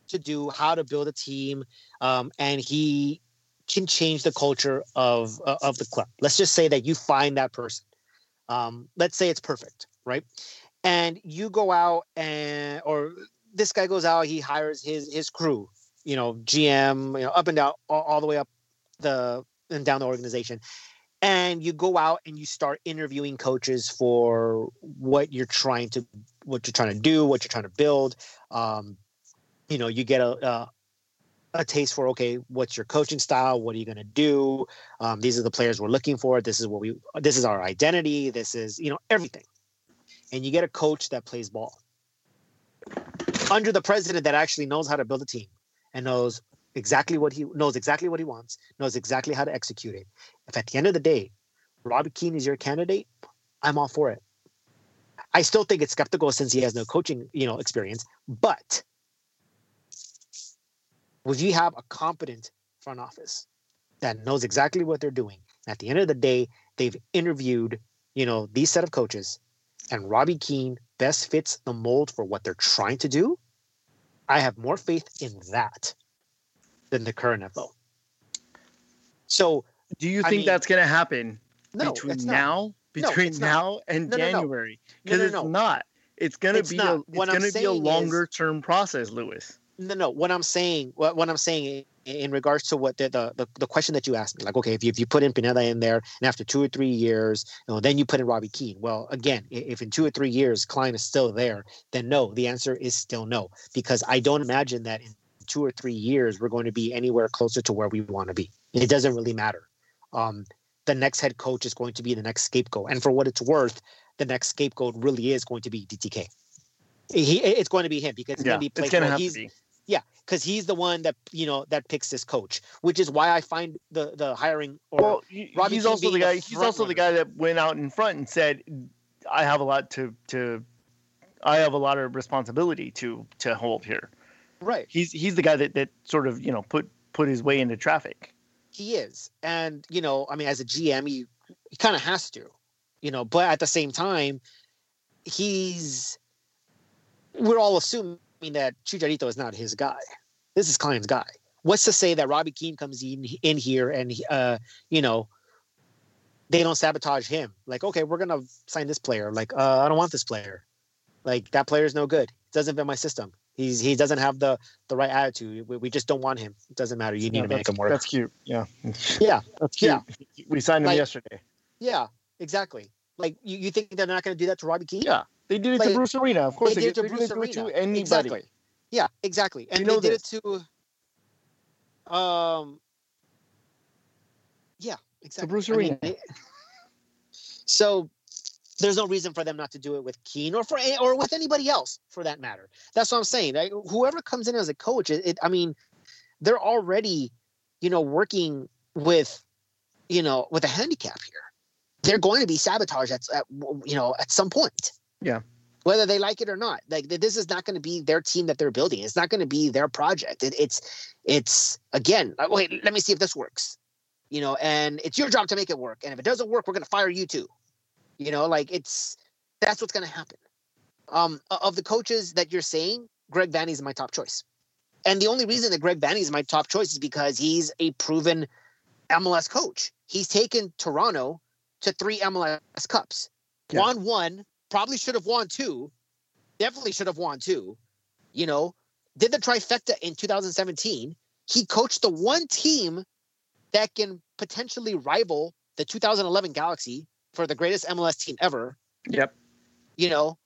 to do, how to build a team, um, and he can change the culture of uh, of the club. Let's just say that you find that person. Um, let's say it's perfect, right? And you go out and or this guy goes out, he hires his his crew, you know, GM, you know, up and down, all, all the way up the and down the organization. And you go out and you start interviewing coaches for what you're trying to what you're trying to do, what you're trying to build. Um, you know, you get a, a, a taste for okay, what's your coaching style? What are you going to do? Um, these are the players we're looking for. This is what we. This is our identity. This is you know everything. And you get a coach that plays ball under the president that actually knows how to build a team and knows exactly what he knows exactly what he wants, knows exactly how to execute it. If at the end of the day, Robbie Keane is your candidate, I'm all for it. I still think it's skeptical since he has no coaching, you know, experience. But would you have a competent front office that knows exactly what they're doing? At the end of the day, they've interviewed, you know, these set of coaches, and Robbie Keane best fits the mold for what they're trying to do. I have more faith in that than the current FO. So, do you think mean, that's going to happen no, between now between no, now and no, January because it's not. It's gonna be not. a it's gonna be a longer is, term process, Lewis. No, no. What I'm saying, what, what I'm saying in regards to what the, the, the, the, question that you asked me, like, okay, if you, if you put in Pineda in there and after two or three years, you know, then you put in Robbie Keane. Well, again, if in two or three years Klein is still there, then no, the answer is still no, because I don't imagine that in two or three years we're going to be anywhere closer to where we want to be. It doesn't really matter. Um, the next head coach is going to be the next scapegoat. And for what it's worth, the next scapegoat really is going to be DTK. He, it's going to be him because it's yeah, going to be it's going to have to be. Yeah, because he's the one that you know that picks this coach, which is why I find the the hiring. Or well, Robbie he's also the guy. The he's also runner. the guy that went out in front and said, "I have a lot to to, I have a lot of responsibility to to hold here." Right. He's he's the guy that that sort of you know put put his way into traffic he is. And, you know, I mean, as a GM, he, he kind of has to, you know, but at the same time, he's, we're all assuming that Chicharito is not his guy. This is Klein's guy. What's to say that Robbie Keane comes in, in here and, uh, you know, they don't sabotage him. Like, okay, we're going to sign this player. Like, uh, I don't want this player. Like, that player's no good. Doesn't fit my system. He's he doesn't have the the right attitude. We, we just don't want him. It doesn't matter. You need to make him work. That's cute. Yeah. *laughs* Yeah. That's cute. Yeah. We signed him like, yesterday. Yeah. Exactly. Like you, you think they're not going to do that to Robbie Keane? Yeah. They did it like, to Bruce Arena. Of course they, they did, it to Bruce Arena. To anybody. Exactly. Yeah. Exactly. And you they did this. it to. Um. Yeah. Exactly. To Bruce Arena. I mean, so there's no reason for them not to do it with Keane or for or with anybody else for that matter. That's what I'm saying. Like, whoever comes in as a coach, it, it, I mean, they're already, you know, working with, you know, with a handicap here. They're going to be sabotaged at, at you know at some point. Yeah. Whether they like it or not, like this is not going to be their team that they're building. It's not going to be their project. It, it's it's again. Like, wait, let me see if this works. You know, and it's your job to make it work. And if it doesn't work, we're going to fire you too you know, like it's that's what's going to happen. Um, of the coaches that you're saying, Greg Vanney is my top choice. And the only reason that Greg Vanney is my top choice is because he's a proven MLS coach. He's taken Toronto to three MLS Cups. Yeah. Won one, probably should have won two, definitely should have won two. You know, did the trifecta in 2017. He coached the one team that can potentially rival the 2011 Galaxy for the greatest MLS team ever. Yep. You know,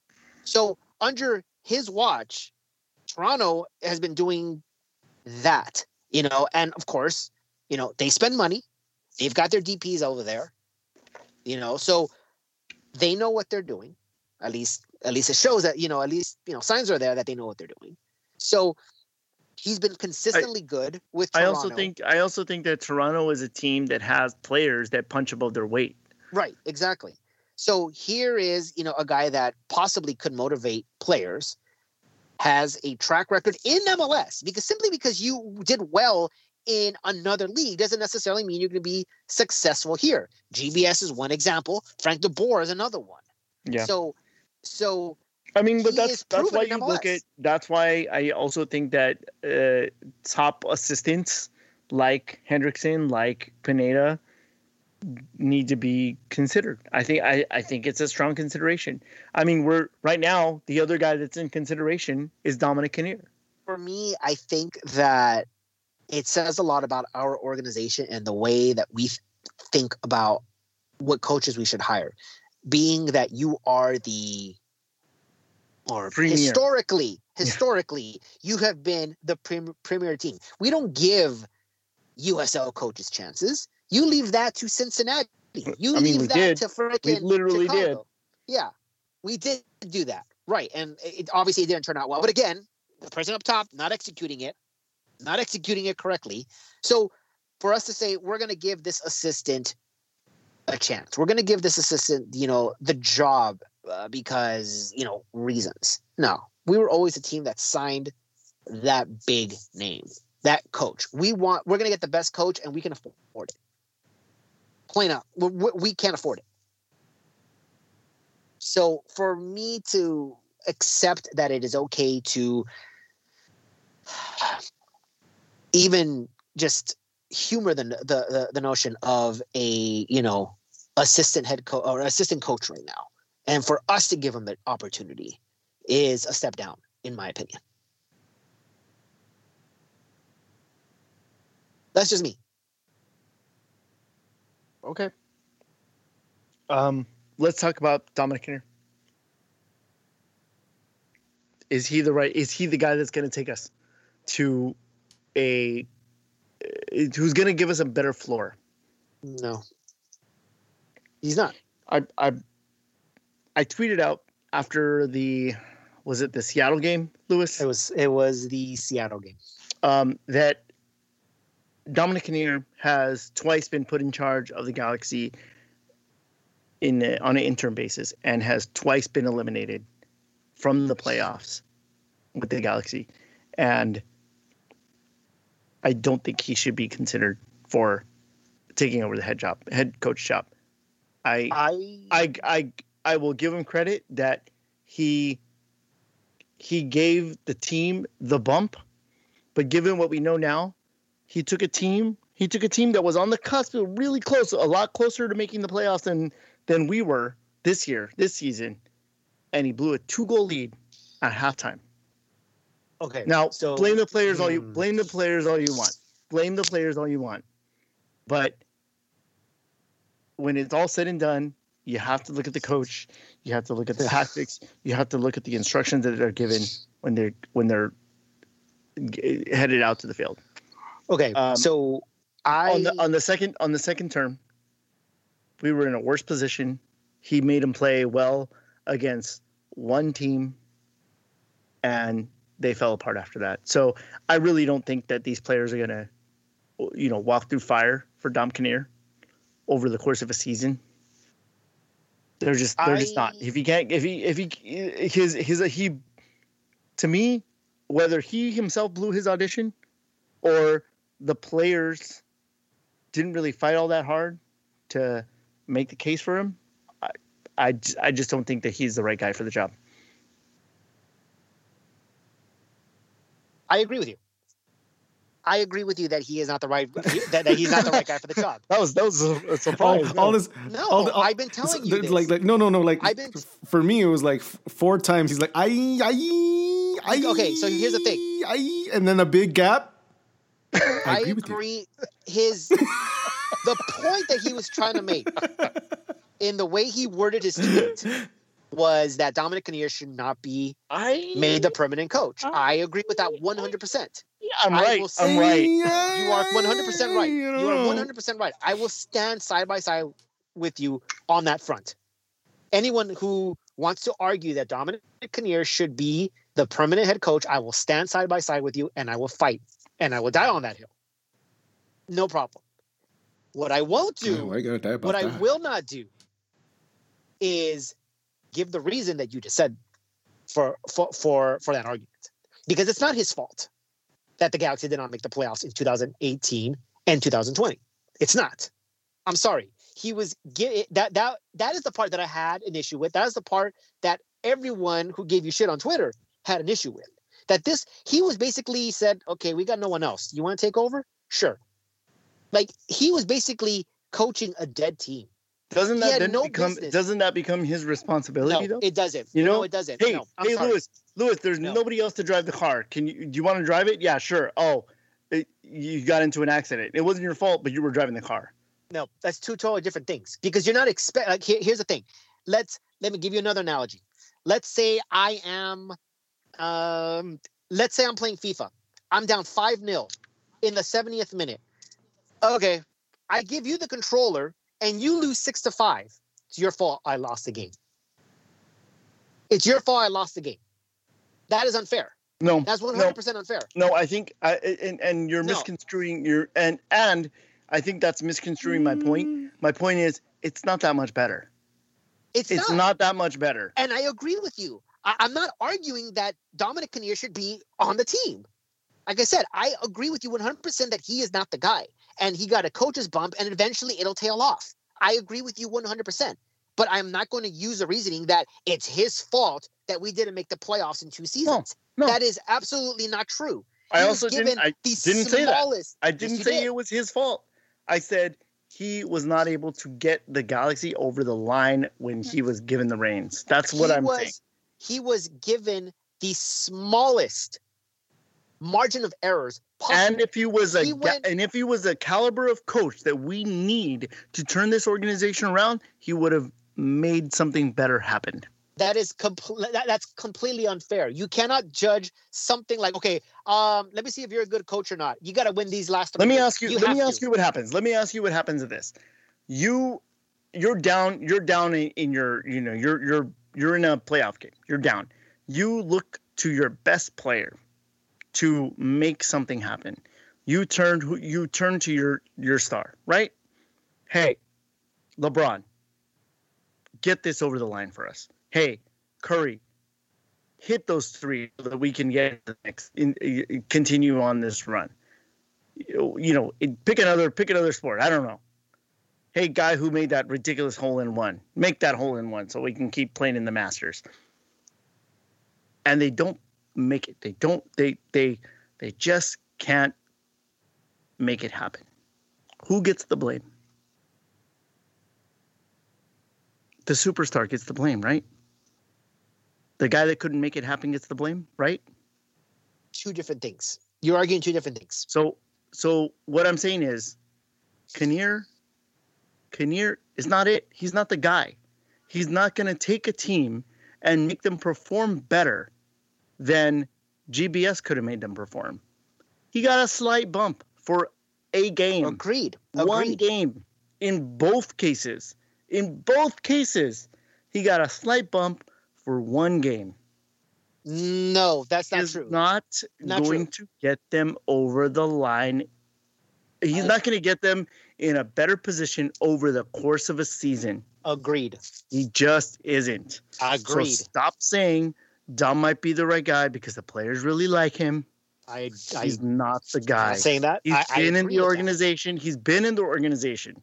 so under his watch, Toronto has been doing that, you know, and of course, You know, they spend money. They've got their DPs over there. You know, so they know what they're doing. At least, at least it shows that you know. At least you know signs are there that they know what they're doing. So he's been consistently I, good with. Toronto. I also think I also think that Toronto is a team that has players that punch above their weight. Right. Exactly. So here is you know a guy that possibly could motivate players has a track record in MLS because simply because you did well in another league doesn't necessarily mean you're going to be successful here. GBS is one example. Frank De Boer is another one. Yeah. So, so I mean, but that's that's why you look at. That's why I also think that uh, top assistants like Hendrickson, like Pineda, need to be considered. I think I, I think it's a strong consideration. I mean, we're right now the other guy that's in consideration is Dominic Kinnear. For me, I think that it says a lot about our organization and the way that we think about what coaches we should hire. Being that you are the or premier. historically, historically, yeah. you have been the prim- premier team. We don't give USL coaches chances. You leave that to Cincinnati. You I mean, leave that did. to freaking. Literally Chicago. did. Yeah, we did do that. Right, and it obviously it didn't turn out well. But again, the person up top not executing it, not executing it correctly. So for us to say we're going to give this assistant a chance, we're going to give this assistant, you know, the job uh, because you know reasons. No, we were always a team that signed that big name, that coach. We want. We're going to get the best coach, and we can afford it. Plain out, we, can't afford it. So for me to accept that it is okay to *sighs* even just humor the, the the, the notion of a you know assistant head coach or assistant coach right now and for us to give him the opportunity is a step down, in my opinion. That's just me. Okay. Um, let's talk about Dominic here. Is he the right? Is he the guy that's going to take us to a? Who's going to give us a better floor? No, he's not. I I I tweeted out after the was it the Seattle game, Lewis? It was it was the Seattle game. Um, that Dominic Kinnear has twice been put in charge of the Galaxy in a, on an interim basis and has twice been eliminated from the playoffs with the Galaxy, and I don't think he should be considered for taking over the head job, head coach job. I I I, I I will give him credit that he he gave the team the bump, but given what we know now, he took a team he took a team that was on the cusp, really close, a lot closer to making the playoffs than than we were this year, this season, and he blew a two goal lead at halftime. Okay. Now so blame the players all you hmm. blame the players all you want. Blame the players all you want. But when it's all said and done, you have to look at the coach. You have to look at the *laughs* tactics. You have to look at the instructions that are given when they're when they're headed out to the field. Okay, um, so I on the, on the second on the second term, we were in a worse position. He made him play well against one team, and they fell apart after that. So I really don't think that these players are gonna, you know, walk through fire for Dom Kinnear over the course of a season. They're just they're I, just not. If he can't, if he if he his his he, to me, whether he himself blew his audition, or the players didn't really fight all that hard to make the case for him, I I, I just don't think that he's the right guy for the job. I agree with you. I agree with you that he is not the right that, that he's not the right guy for the job. *laughs* that was that was a, surprise. All, all this, no, all the, all, I've been telling you. Like like no no no like I've been, for me it was like four times. He's like I I I. Okay, so here's the thing. I and then a big gap. I, *laughs* I agree. agree his the point that he was trying to make in the way he worded his tweet was that Dominic Kinnear should not be I, made the permanent coach. I, I agree with that 100%. I'm right. I'm right. You are 100% right. You are 100% right. I will stand side by side with you on that front. Anyone who wants to argue that Dominic Kinnear should be the permanent head coach, I will stand side by side with you and I will fight and I will die on that hill. No problem. What I won't do, oh, I what that. I will not do, is give the reason that you just said for for for for that argument, because it's not his fault that the Galaxy did not make the playoffs in 2018 and 2020. It's not. I'm sorry. He was that that that is the part that I had an issue with. That is the part that everyone who gave you shit on Twitter had an issue with. That this he was basically said, okay, we got no one else. You want to take over? Sure. Like he was basically coaching a dead team. Doesn't that then no become business. doesn't that become his responsibility no, though? It doesn't. You know, no, it doesn't. Hey, no, hey, sorry. Lewis, Lewis, there's no. nobody else to drive the car. Can you do you want to drive it? Yeah, sure. Oh, it, you got into an accident. It wasn't your fault, but you were driving the car. No, that's two totally different things. Because you're not expect. Like here, here's the thing. Let's let me give you another analogy. Let's say I am, um, let's say I'm playing FIFA. I'm down five 0 in the 70th minute. Okay, I give you the controller and you lose six to five. It's your fault. I lost the game. It's your fault. I lost the game. That is unfair. No, that's one hundred percent unfair. No, I think, I, and and you're no. misconstruing your and and I think that's misconstruing my point. Mm. My point is, it's not that much better. It's, it's not. not that much better. And I agree with you. I, am not arguing that Dominic Kinnear should be on the team. Like I said, I agree with you 100% that he is not the guy. And he got a coach's bump, and eventually it'll tail off. I agree with you 100%. But I'm not going to use the reasoning that it's his fault that we didn't make the playoffs in two seasons. No, no. That is absolutely not true. He I also didn't, I didn't say that. I didn't say did. it was his fault. I said he was not able to get the Galaxy over the line when he was given the reins. That's what he I'm was, saying. He was given the smallest margin of errors possible. And if he was a he went, and if he was a caliber of coach that we need to turn this organization around, he would have made something better happen. That is complete. That, that's completely unfair. You cannot judge something like, okay, um, let me see if you're a good coach or not. You got to win these last. Let me ask you. you let me ask to. you what happens. Let me ask you what happens to this. You, you're down. You're down in, in your. You know, you're you're you're in a playoff game. You're down. You look to your best player to make something happen. You turn you turn to your your star, right? Hey, LeBron, get this over the line for us. Hey, Curry, hit those three so that we can get the next in, uh, continue on this run. You, you know, pick another pick another sport. I don't know. Hey, guy who made that ridiculous hole in one, make that hole in one so we can keep playing in the Masters. And they don't make it. They don't. They they they just can't make it happen. Who gets the blame? The superstar gets the blame, right? The guy that couldn't make it happen gets the blame, right? Two different things. You're arguing two different things. So so what I'm saying is Kinnear Kinnear is not it. He's not the guy. He's not going to take a team and make them perform better than GBS could have made them perform. He got a slight bump for a game. Agreed. Agreed. One game in both cases. In both cases, he got a slight bump for one game. No, that's not true. Not, not going true. to get them over the line. He's uh, not going to get them in a better position over the course of a season. Agreed. He just isn't. Agreed. So stop saying Dom might be the right guy because the players really like him. I, I he's not the guy. Not saying that he's I, been I in the organization. He's been in the organization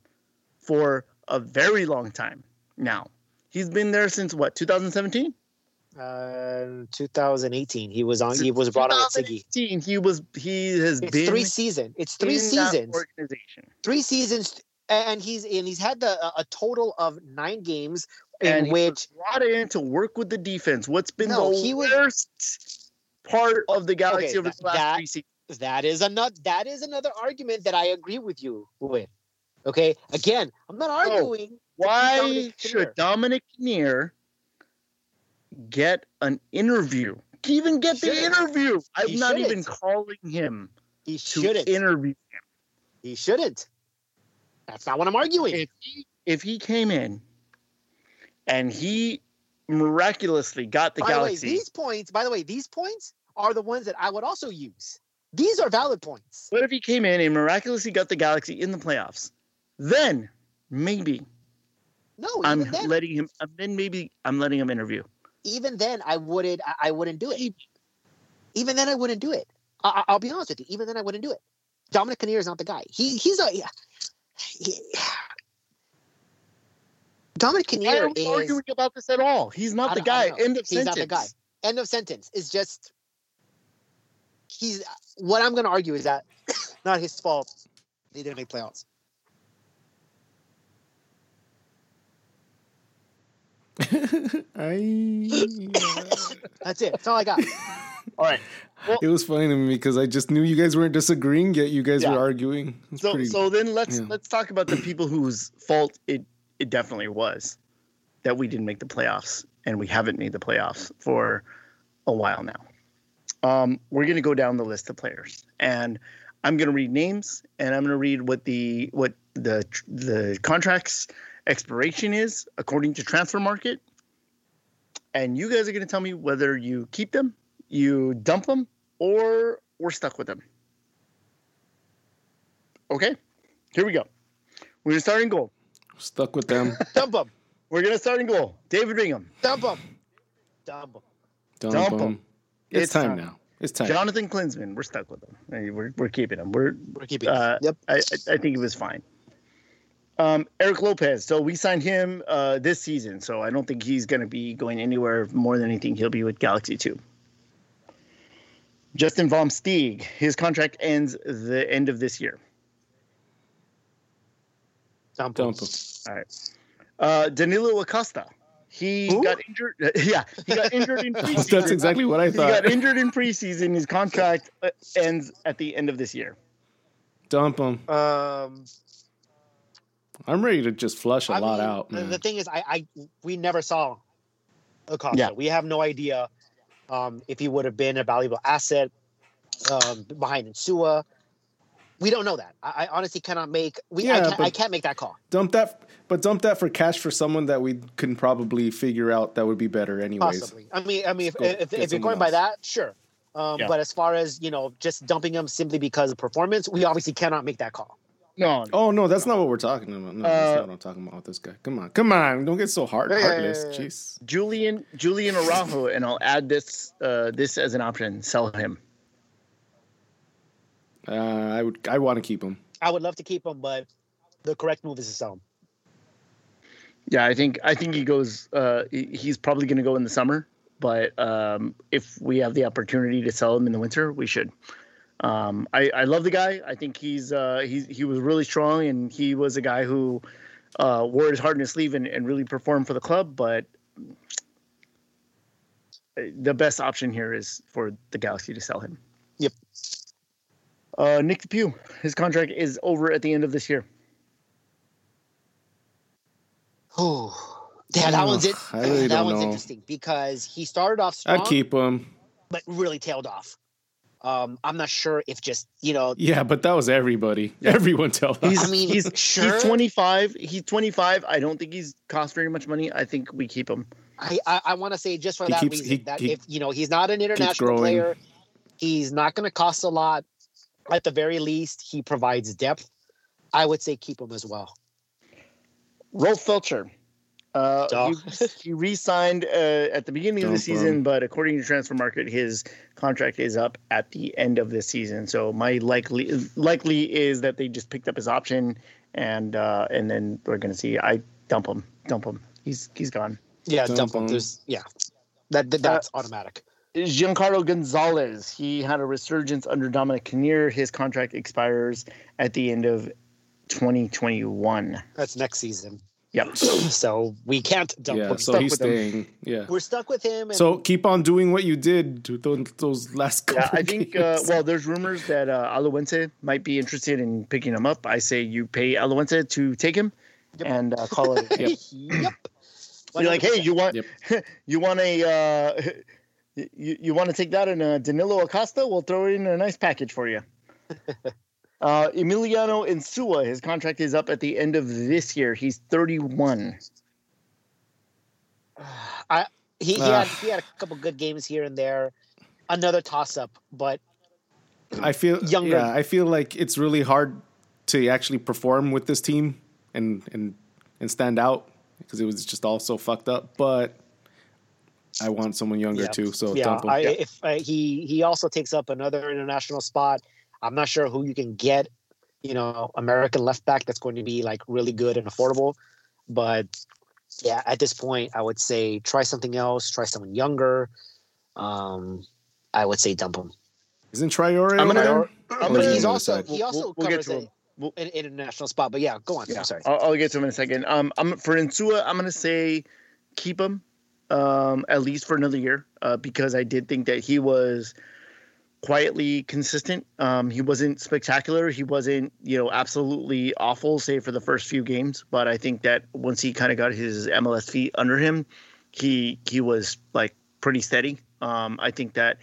for a very long time now. He's been there since what 2017. Uh, 2018. He was on. He was brought on with Sigi. He was. He has it's been three seasons. It's three seasons. Organization. Three seasons, and he's and he's had the, a total of nine games in and which brought in to work with the defense. What's been no, the worst was, part of the Galaxy okay, over the last that, three seasons? That is another. That is another argument that I agree with you with. Okay, again, I'm not arguing. Oh, why should Dominic Kinnear get an interview even get the interview. I'm not shouldn't. even calling him. He shouldn't interview him. He shouldn't. That's not what I'm arguing. If he, if he came in and he miraculously got the by galaxy. The way, these points, by the way, these points are the ones that I would also use. These are valid points. What if he came in and miraculously got the galaxy in the playoffs? Then maybe. No, I'm then, letting him. Uh, then maybe I'm letting him interview. Even then, I wouldn't. I wouldn't do it. Even then, I wouldn't do it. I, will be honest with you. Even then, I wouldn't do it. Dominic Kinnear is not the guy. He he's a. He, Dominic Kinnear Why are we is arguing about this at all. He's not the guy. End of he's sentence. not the guy. End of sentence. Is just he's what I'm going to argue is that *coughs* not his fault. They didn't make playoffs. That's it. That's all I got. all right. Well, it was funny to me because I just knew you guys weren't disagreeing, yet you guys yeah. were arguing. So, pretty, so then let's yeah. let's talk about the people whose fault it it definitely was that we didn't make the playoffs, and we haven't made the playoffs for a while now. Um, we're going to go down the list of players, and I'm going to read names, and I'm going to read what the what the the contracts expiration is according to Transfermarkt, and you guys are going to tell me whether you keep them, you dump them, or we're stuck with them. Okay, here we go. We're going to start in goal. Stuck with them. *laughs* dump them. We're going to start in goal. David Bingham. Dump them. Dump them. Dump, dump them. It's, it's time, time, now. It's time. Jonathan Klinsmann, we're stuck with him. We're, we're keeping him. We're we're keeping. Uh, yep. I I think it was fine. Um, Eric Lopez. So we signed him uh, this season. So I don't think he's going to be going anywhere more than anything. He'll be with Galaxy Two. Justin Vom Steeg. His contract ends the end of this year. Dump him. Dump. All right. Uh, Danilo Acosta. He Ooh. got injured. *laughs* Yeah, he got injured in *laughs* preseason. That's exactly what I thought. He got injured in preseason. His contract uh, ends at the end of this year. Dump him. Um, I'm ready to just flush a I lot mean, out. Man. The thing is, I, I we never saw Acosta. Yeah. We have no idea um, if he would have been a valuable asset um, behind Insua we don't know that. I, I honestly cannot make. We yeah, I, can't, I can't make that call. Dump that, but dump that for cash for someone that we can probably figure out that would be better anyways. Possibly. I mean, I mean, if, if, if you're going else. by that, sure. Um, yeah. But as far as you know, just dumping them simply because of performance, we obviously cannot make that call. No. Oh no, that's not what we're talking about. No, uh, that's not what I'm talking about with this guy. Come on, come on, don't get so hard, heartless. Jeez. Julian Julian Araujo, and I'll add this uh, this as an option. Sell him. Uh, I would. I want to keep him. I would love to keep him, but the correct move is to sell him. Yeah, I think I think he goes. Uh, he's probably going to go in the summer, but um, if we have the opportunity to sell him in the winter, we should. Um, I, I love the guy. I think he's uh, he he was really strong, and he was a guy who uh, wore his heart in his sleeve and, and really performed for the club. But the best option here is for the Galaxy to sell him. Yep. Uh, Nick DePuy, his contract is over at the end of this year. Oh, yeah, that one's it. Really that one's know. interesting because he started off strong. I keep him, but really tailed off. Um, I'm not sure if just you know. Yeah, but that was everybody. *laughs* Everyone tailed off. I mean, he's sure. He's 25. He's 25. I don't think he's cost very much money. I think we keep him. I I, I want to say just for he that keeps, reason he, that he, if you know he's not an international player, he's not going to cost a lot at the very least, he provides depth. I would say keep him as well. Rolf Feltscher. Uh, he, he re-signed uh, at the beginning of the season, but according to Transfermarkt, his contract is up at the end of the season. So my likely likely is that they just picked up his option, and uh, and then we're gonna see. I dump him, dump him. He's he's gone. Yeah, dump, dump him. There's yeah, that, that that's uh, automatic. Giancarlo Gonzalez, he had a resurgence under Dominic Kinnear. His contract expires at the end of 2021. That's next season. Yep. *clears throat* so we can't dump. Yeah, so he's staying. Him. Yeah, we're stuck with him. so keep on doing what you did those, those last couple. Yeah, I think. *laughs* Uh, well, there's rumors that uh, Alajuelense might be interested in picking him up. I say you pay Alajuelense to take him yep. and uh, call it. *laughs* yep. yep. *clears throat* You're like, hey, you want yep. *laughs* you want a uh, You, you want to take that in a Danilo Acosta? We'll throw it in a nice package for you. Uh, Emiliano Insua, his contract is up at the end of this year. He's 31. *sighs* I he, he uh, had he had a couple good games here and there. Another toss up, but I feel younger. Yeah, I feel like it's really hard to actually perform with this team and and and stand out because it was just all so fucked up. But I want someone younger yep. too. So yeah, I, if uh, he he also takes up another international spot. I'm not sure who you can get. You know, American left back that's going to be like really good and affordable. But yeah, at this point, I would say try something else. Try someone younger. Um, I would say dump him. Isn't Traore? I'm gonna. I'm gonna he's also he also we'll, covers we'll we'll, an international spot. But yeah, go on. Yeah, I'm sorry. I'll, I'll, get to him in a second. Um, I'm for Insua. I'm gonna say keep him um, at least for another year, uh, because I did think that he was quietly consistent. Um, he wasn't spectacular. He wasn't, you know, absolutely awful, save for the first few games. But I think that once he kind of got his MLS feet under him, he he was like pretty steady. Um, I think that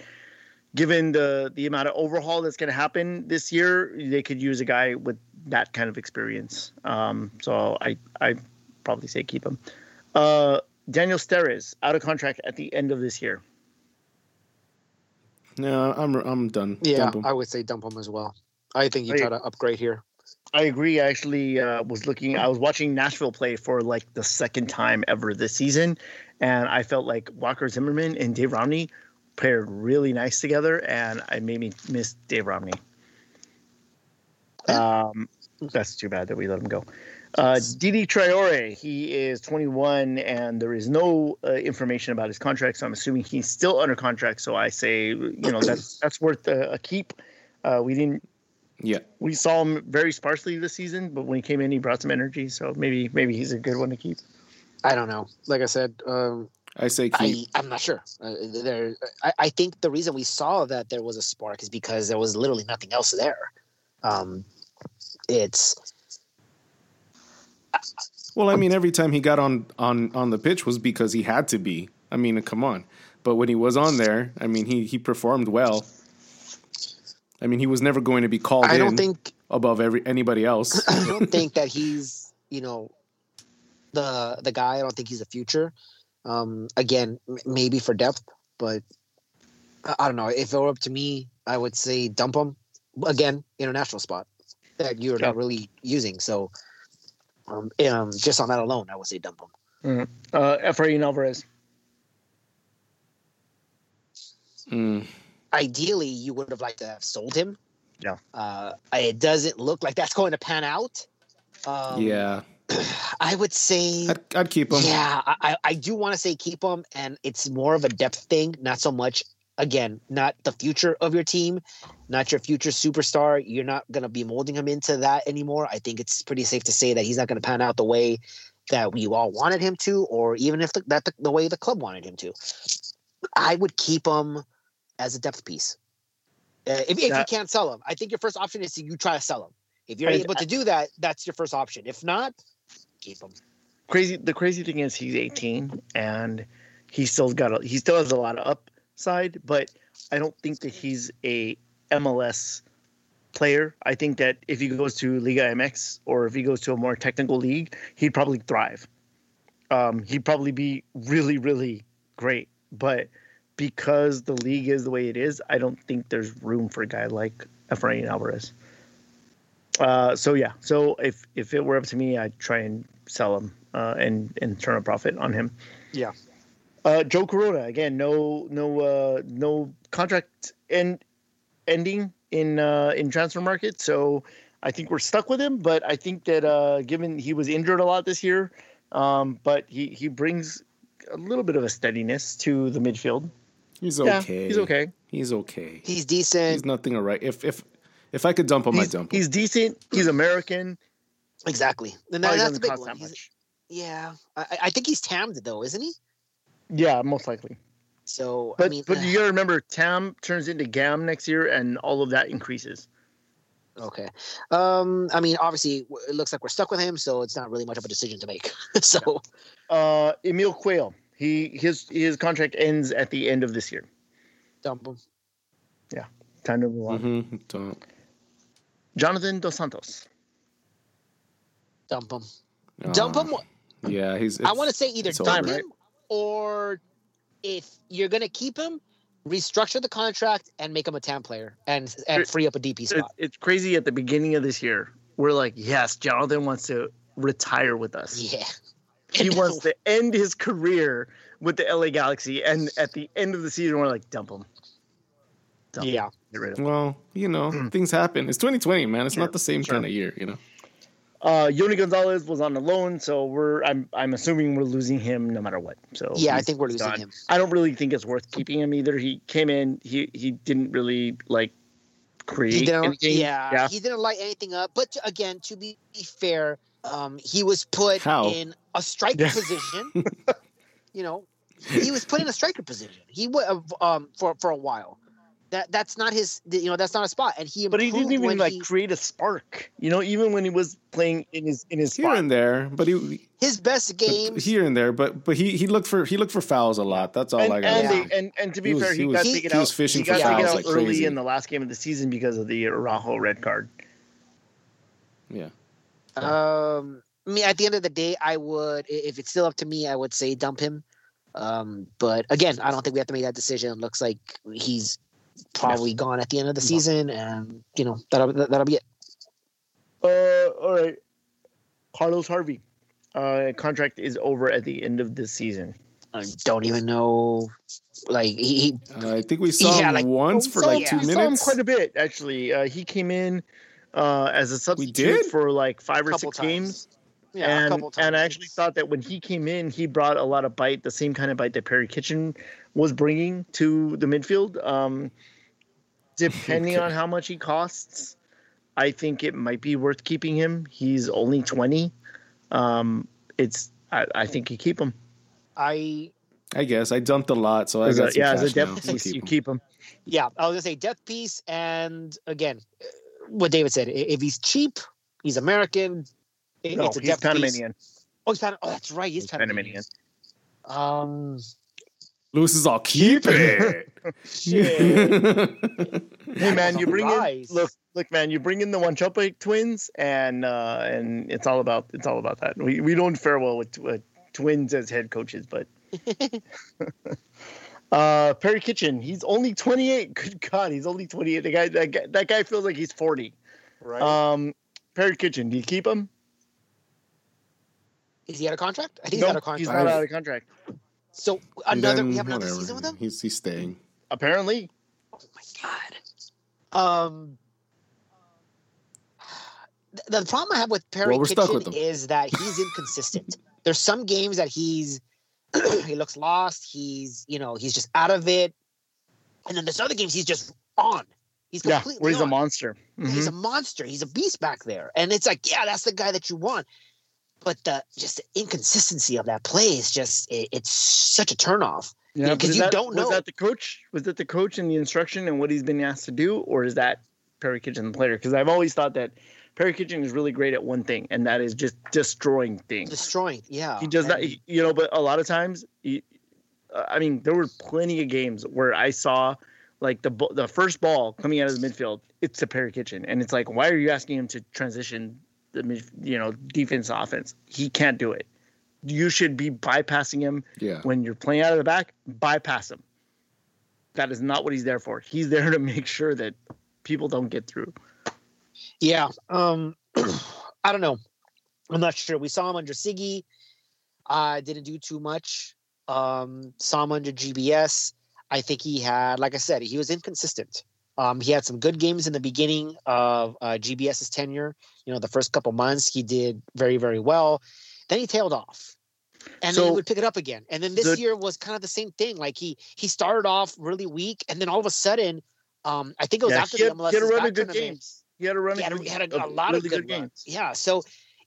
given the the amount of overhaul that's going to happen this year, they could use a guy with that kind of experience. Um, so I I probably say keep him. Uh, Daniel Steres out of contract at the end of this year. No, I'm I'm done. Yeah, I would say dump him as well. I think you try to upgrade here. I agree. I actually uh, was looking. I was watching Nashville play for like the second time ever this season, and I felt like Walker Zimmerman and Dave Romney paired really nice together, and I made me miss Dave Romney. Um, that's too bad that we let him go. Uh, Didi Traore, he is 21, and there is no uh, information about his contract, so I'm assuming he's still under contract. So I say, you know, that's *clears throat* that's worth a, a keep. Uh, we didn't. Yeah, we saw him very sparsely this season, but when he came in, he brought some energy. So maybe maybe he's a good one to keep. I don't know. Like I said, um, I say keep. I, am not sure. Uh, there, I, I, think the reason we saw that there was a spark is because there was literally nothing else there. Um, it's well, I mean, every time he got on on on the pitch was because he had to be. I mean, come on. But when he was on there, I mean, he he performed well. I mean, he was never going to be called I don't think above every anybody else. *clears throat* I don't think that he's you know the the guy. I don't think he's a future. Um, again, m- maybe for depth, but I, I don't know. If it were up to me, I would say dump him. Again, international spot that you're yeah. not really using. So um, um, just on that alone, I would say dump him. Mm. Uh, Efrain Alvarez. Mm. Ideally, you would have liked to have sold him. Yeah. Uh, it doesn't look like that's going to pan out. Um, yeah. I would say I'd, I'd keep him. Yeah, I, I do want to say keep him, and it's more of a depth thing, not so much again, not the future of your team, not your future superstar. You're not going to be molding him into that anymore. I think it's pretty safe to say that he's not going to pan out the way that you all wanted him to, or even if the, that the, the way the club wanted him to. I would keep him as a depth piece. Uh, if, if you can't sell him, I think your first option is to you try to sell him. If you're I, able to do that, that's your first option. If not, keep him. Crazy. The crazy thing is he's 18 and he still got a, he still has a lot of up side, but I don't think that he's a MLS player. I think that if he goes to Liga MX or if he goes to a more technical league, he'd probably thrive. Um, he'd probably be really, really great. But because the league is the way it is, I don't think there's room for a guy like Efrain Alvarez. Uh, so yeah, so if if it were up to me, I'd try and sell him uh, and and turn a profit on him. Yeah. Uh, Joe Corona again, no no uh, no contract end ending in uh, in Transfermarkt, so I think we're stuck with him. But I think that uh, given he was injured a lot this year, um, but he he brings a little bit of a steadiness to the midfield. He's okay. Yeah, he's okay. He's okay. He's decent. He's nothing alright. If if if I could dump him, I'd dump him. He's decent. He's American. Exactly. And that, that's the big one. Yeah, I, I think he's tammed though, isn't he? Yeah, most likely. So, but I mean, but you gotta remember, TAM turns into GAM next year, and all of that increases. Okay. Um, I mean, obviously, it looks like we're stuck with him, so it's not really much of a decision to make. *laughs* so, uh, Emil Cuello, he his his contract ends at the end of this year. Dump him. Yeah, time to move on. Mm-hmm. Don't. Jonathan Dos Santos. Dump him. Uh, dump him. Yeah, he's. I want to say either it's dump over. him or if you're gonna keep him, restructure the contract and make him a TAM player and and free up a DP It's, spot. it's crazy. At the beginning of this year, we're like, yes, Jonathan wants to retire with us. Yeah. He *laughs* wants to end his career with the LA Galaxy, and at the end of the season, we're like, dump him. Dump him. Yeah. Get rid of him. Well, you know, *clears throat* things happen. It's 2020, man. It's Sure, not the same sure. kind of year, you know. Uh, Yony Gonzalez was on the loan, so we're I'm I'm assuming we're losing him no matter what. So Yeah, I think we're losing gone. him. I don't really think it's worth keeping him either. He came in, he he didn't really like create He didn't, anything. yeah, yeah. he didn't light anything up. But to- again, to be fair, um, he was put How? in a striker Yeah. position. *laughs* you know, he was put in a striker position. He would um for for a while. That that's not his. You know, that's not a spot. And he But he didn't even like he- create a spark. You know, even when he was playing in his in his Here spot. and there, but he his best but games. here and there, but but he he looked for he looked for fouls a lot. That's all and, I got. and, Yeah. they, and and to be He was- fair, he he, was- got he- taken he out. was fishing he got for taken fouls out like early crazy. in the last game of the season because of the Araujo red card. Yeah. Um, I mean, at the end of the day, I would, if it's still up to me, I would say dump him. Um, but again, I don't think we have to make that decision. It looks like he's probably gone at the end of the season, and you know that'll that- that'll be it. Uh, all right. Carlos Harvey, uh, contract is over at the end of this season. I don't even know, like he, he Uh, I think we saw Yeah, him like- once for Saw- like yeah. two we saw him minutes. quite a bit actually. Uh, he came in uh, as a substitute did? for like five or six times. games. yeah, a and couple times. and I actually thought that when he came in, he brought a lot of bite, the same kind of bite that Perry Kitchen was bringing to the midfield. Um, depending on how much he costs, I think it might be worth keeping him. He's only twenty. Um, it's I, I think you keep him. I I guess I dumped a lot, so I As a- got some yeah, as a cash now, depth piece, keep you him. keep him. yeah, I was gonna say death piece, and again, uh, what David said. If he's cheap, he's American. it- No, it's a he's depth piece. Panamanian. Oh, he's Pan- Oh, that's right. He's, He's Panamanian. Panamanian. Um, Lewis is all keep it. *laughs* Hey man, you bring in Rise. look look man, you bring in the Wanchope twins and uh and it's all about it's all about that. We we don't fare well with, with twins as head coaches, but *laughs* uh Perry Kitchen, he's only 28. Good god, he's only 28. The guy that guy, that guy feels like he's 40. right. Um Perry Kitchen, do you keep him? is he out of contract? I think No, he's out of contract. he's not out of contract. So another, then we have another whatever. season with him. He's he's staying. Apparently. Oh my god. Um, the, the problem I have with Perry Well, Kitchen with is that he's inconsistent. *laughs* There's some games that he's *clears throat* he looks lost. He's you know he's just out of it, and then there's other games he's just on. He's Yeah, where he's a on. monster. Yeah, He's a monster. He's a beast back there, and it's like, yeah, that's the guy that you want. But the just the inconsistency of that play is just it, it's such a turnoff. Yeah, because but is you that- don't know. Was that the coach? Was that the coach and the instruction and what he's been asked to do, or is that Perry Kitchen the player? Because I've always thought that Perry Kitchen is really great at one thing, and that is just destroying things. Destroying, yeah. He does that, he- you know. But a lot of times, he, uh, I mean, there were plenty of games where I saw like the the first ball coming out of the midfield, it's to Perry Kitchen, and it's like, why are you asking him to transition the mid, you know defense offense? He can't do it. You should be bypassing him Yeah. when you're playing out of the back, bypass him. That is not what he's there for. He's there *laughs* to make sure that people don't get through. Yeah. Um *clears throat* I don't know. I'm not sure. We saw him under Sigi. Uh didn't do too much. Um saw him under GBS. I think he had, like I said, he was inconsistent. Um, he had some good games in the beginning of uh, GBS's tenure. You know, the first couple months he did very, very well. Then he tailed off, and then So- he would pick it up again. And then this The- year was kind of the same thing. Like he he started off really weak, and then all of a sudden, um, I think it was Yeah, after he the had, MLS he had a run of good games. He had a run He had, a, he had a, a lot really of good, games. runs. Yeah. So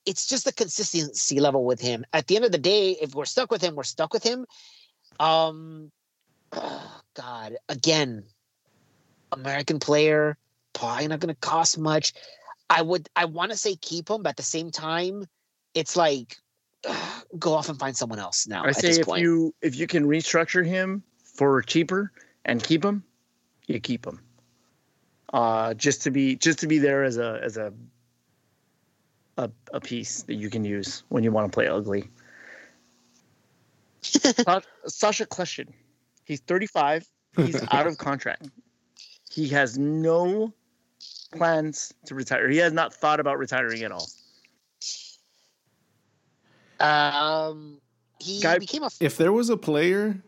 it's just the consistency level with him. At the end of the day, if we're stuck with him, we're stuck with him. Um, *sighs* God, again, American player, probably not going to cost much. I would, I want to say keep him, but at the same time, it's like go off and find someone else now. I at say this if point. you if you can restructure him for cheaper and keep him, you keep him. Uh, just to be just to be there as a as a a, a piece that you can use when you want to play ugly. *laughs* Sacha Kljestan, he's 35. He's *laughs* out of contract. He has no plans to retire. He has not thought about retiring at all. Um, he Guy, became a. If there was a player,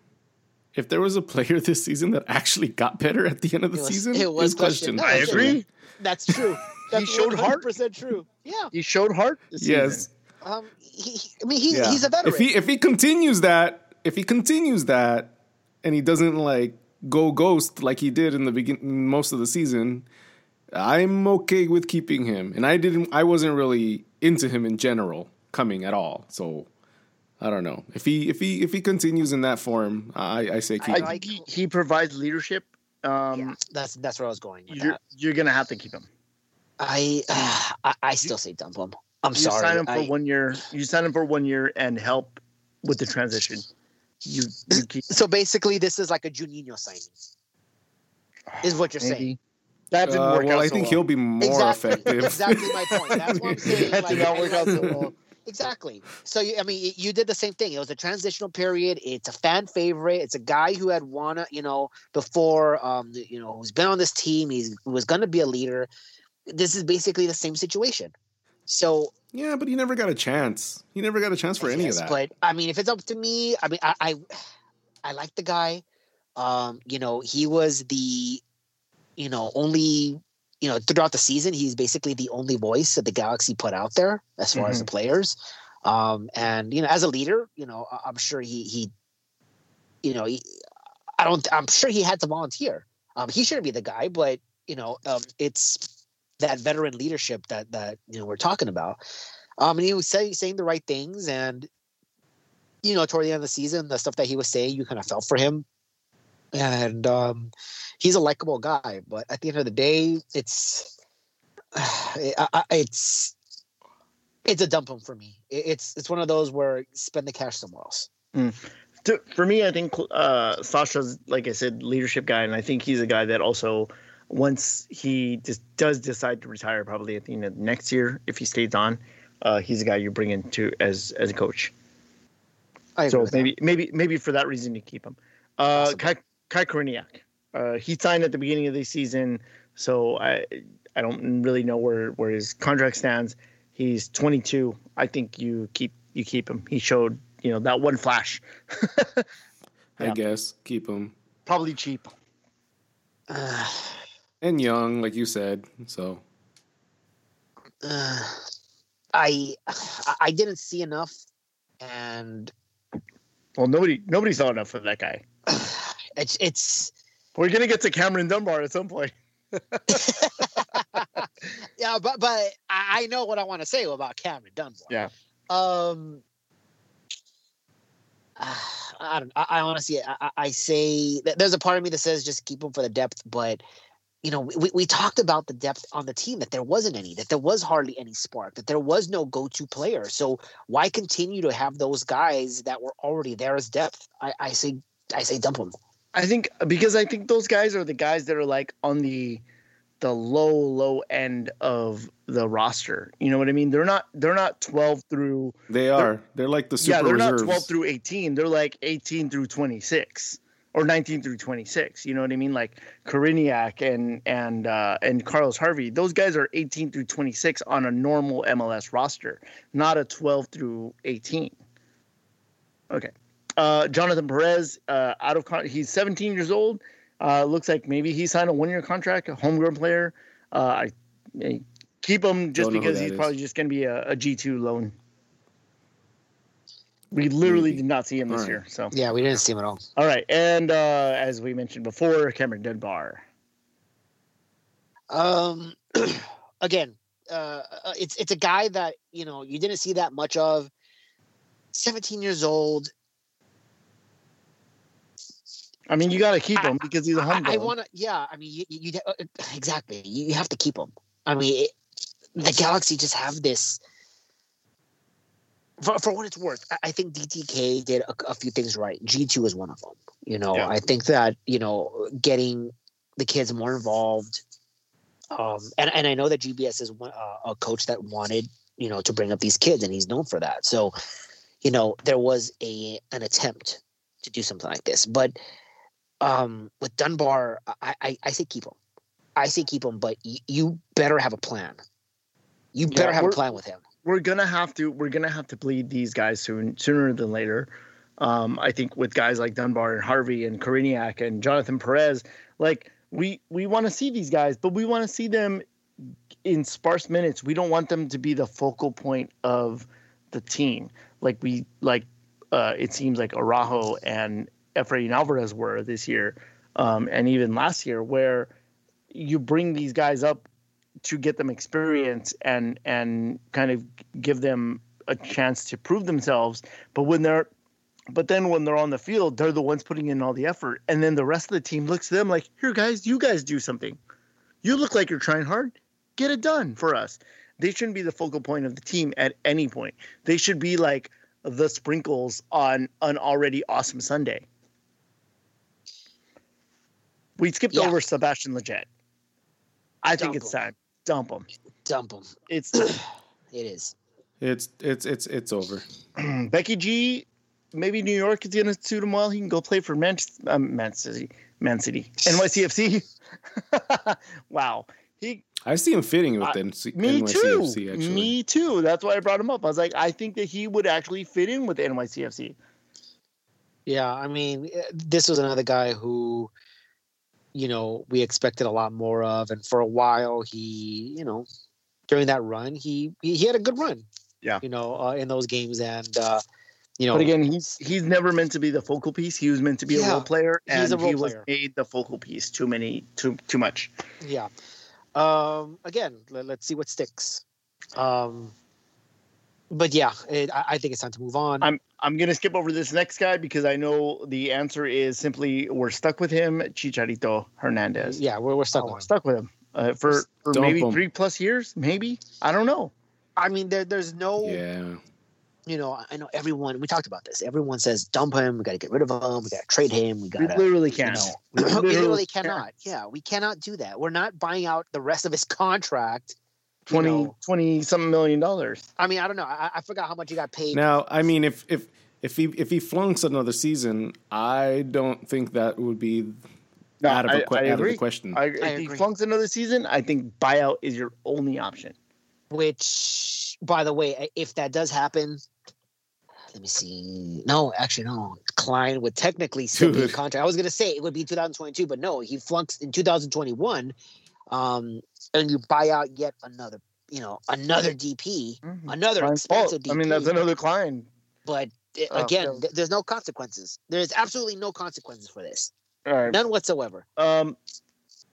if there was a player this season that actually got better at the end of the it was, season, it was question. I agree. That's true. *laughs* That's he showed heart. Percent true. Yeah. He showed heart. yes. Um. He, I mean, he's yeah. he's a veteran. If he if he continues that, if he continues that, and he doesn't like go ghost like he did in the beginning most of the season, I'm okay with keeping him. And I didn't. I wasn't really into him in general coming at all. So I don't know if he if he if he continues in that form. I, I say keep. I, him. He, he provides leadership. Um, yeah, that's that's where I was going. you're that. you're gonna have to keep him. I uh, *sighs* I, I, still say dump him. I'm you sorry. Sign him for I, one year. You sign him for one year and help with the transition. You, *laughs* you keep. So basically, this is like a Juninho signing. Is what you're Maybe. saying. That didn't uh, work well, out. I so think well. he'll be more exactly, effective. exactly my point. That's what I'm *laughs* saying. that like, did not work out so well. Exactly. So I mean, you did the same thing. It was a transitional period. It's a fan favorite. It's a guy who had won, you know, before, um, you know, who's been on this team. He's who was going to be a leader. This is basically the same situation. So yeah, but he never got a chance. He never got a chance for any of that. But I mean, if it's up to me, I mean, I I, I like the guy. Um, you know, he was the, you know, only you know, throughout the season, he's basically the only voice that the Galaxy put out there as far mm-hmm. as the mm-hmm. players. Um, and you know, as a leader, you know, I'm sure he he, you know, he, I don't, I'm sure he had to volunteer. Um, he shouldn't be the guy, but you know, um, it's that veteran leadership that that you know we're talking about. Um, and he was saying saying the right things, and you know, toward the end of the season, the stuff that he was saying, you kind of felt for him, and um, he's a likable guy. But at the end of the day, it's *sighs* it's it's a dump him for me. It's it's one of those where spend the cash somewhere else. Mm. For me, I think uh, Sacha's like I said, leadership guy, and I think he's a guy that also once he just does decide to retire, probably at the end of next year, if he stays on, uh, he's a guy you bring in to as as a coach. I so maybe that. maybe maybe for that reason you keep him. Uh, Kai, Kai Koreniuk. Uh, he signed at the beginning of the season, so I I don't really know where where his contract stands. He's 22. I think you keep you keep him. He showed you know that one flash. *laughs* I guess keep him. Probably cheap. Uh, and young, like you said. So. Uh, I I didn't see enough, and well, nobody nobody saw enough of that guy. *sighs* It's it's we're gonna get to Cameron Dunbar at some point. *laughs* yeah, but but I know what I want to say about Cameron Dunbar. Yeah. Um. *sighs* I don't. I, I honestly, I, I say there's a part of me that says just keep him for the depth, but you know, we, we talked about the depth on the team that there wasn't any, that there was hardly any spark, that there was no go-to player. So why continue to have those guys that were already there as depth? I, I say, I say dump them. I think because I think those guys are the guys that are like on the the low low end of the roster. You know what I mean? They're not they're not 12 through They are. They're, they're like the super Yeah, they're reserves. not 12 through 18. They're like 18 through 26 or 19 through 26. You know what I mean? Like Koreniuk and and uh, and Carlos Harvey. Those guys are 18 through 26 on a normal MLS roster, not a 12 through 18. Okay. Uh, Jonathan Perez, uh, out of con- he's 17 years old. Uh, looks like maybe he signed a one-year contract, a homegrown player. Uh, I, I, keep him just because he's is. probably just going to be a a G2 loan. We literally did not see him this right. year. So yeah, we didn't see him at all. All right, and uh, as we mentioned before, Cameron Dunbar. Um, *clears throat* again, uh, uh, it's it's a guy that you know you didn't see that much of. 17 years old I mean, you got to keep him I, because he's a home. I, I want to. Yeah, I mean, you, you uh, exactly. You have to keep him. I mean, it, the Galaxy just have this. For, for what it's worth, I think DTK did a, a few things right. G two is one of them. You know, yeah. I think that you know getting the kids more involved. Um, and and I know that GBS is one, uh, a coach that wanted you know to bring up these kids, and he's known for that. So, you know, there was a an attempt to do something like this, but um, with Dunbar, I, I, I say keep him. I say keep him, but y- you better have a plan. You better yeah, have a plan with him. We're gonna have to. We're gonna have to bleed these guys soon, sooner than later. Um, I think with guys like Dunbar and Harvey and Koreniuk and Jonathan Perez, like we we want to see these guys, but we want to see them in sparse minutes. We don't want them to be the focal point of the team, like we like. Uh, it seems like Araujo and Efrain Alvarez were this year, um, and even last year, where you bring these guys up to get them experience and and kind of give them a chance to prove themselves. But when they're but then when they're on the field, they're the ones putting in all the effort. And then the rest of the team looks to them like, here, guys, you guys do something. You look like you're trying hard. Get it done for us. They shouldn't be the focal point of the team at any point. They should be like the sprinkles on an already awesome Sunday. We skipped yeah. over Sebastian Lletget. I Dump think it's time. Dump them. Dump them. It's *clears throat* it is. It's it's it's it's over. *clears throat* Becky G, maybe New York is gonna suit him well. He can go play for Man, um, Man City, Man City, NYCFC. *laughs* wow, he. I see him fitting with uh, NC, me NYCFC. Too. Actually, me too. That's why I brought him up. I was like, I think that he would actually fit in with NYCFC. Yeah, I mean, eh, this was another guy who you know, we expected a lot more of. And for a while, he, you know, during that run, he he, he had a good run. Yeah. You know, uh, in those games, and uh, you know, but again, he's he's never meant to be the focal piece. He was meant to be yeah, a role player, and role he was made the focal piece too many too too much. Yeah. Um. Again, let, us see what sticks. Um. But yeah, it, I, I think it's time to move on. I'm I'm gonna skip over this next guy because I know the answer is simply we're stuck with him, Chicharito Hernandez. Yeah, we're, we're stuck. Oh, with stuck with him uh, for, for maybe him. three plus years. Maybe I don't know. I mean, there, there's no. Yeah. You know, I know everyone. We talked about this. Everyone says dump him. We got to get rid of him. We got to trade him. We got. We literally can't. You know, *clears throat* we literally, literally cannot. Yeah, we cannot do that. We're not buying out the rest of his *laughs* contract 20, know, 20 something million dollars. I mean, I don't know. I, I, forgot how much he got paid. Now, I mean, if if if he if he flunks another season, I don't think that would be no, out, of, I, out of the question. I, if he flunks another season, I think buyout is your only option. Which, by the way, if that does happen, let me see. No, actually, no. Klein would technically still be contract. I was going to say it would be 2022, but no, he flunks in 2021. Um, and you buy out yet another, you know, another DP, mm-hmm. another Klein expensive DP. I mean, that's another client. But oh, again, th- there's no consequences. There's absolutely no consequences for this. None whatsoever. Um,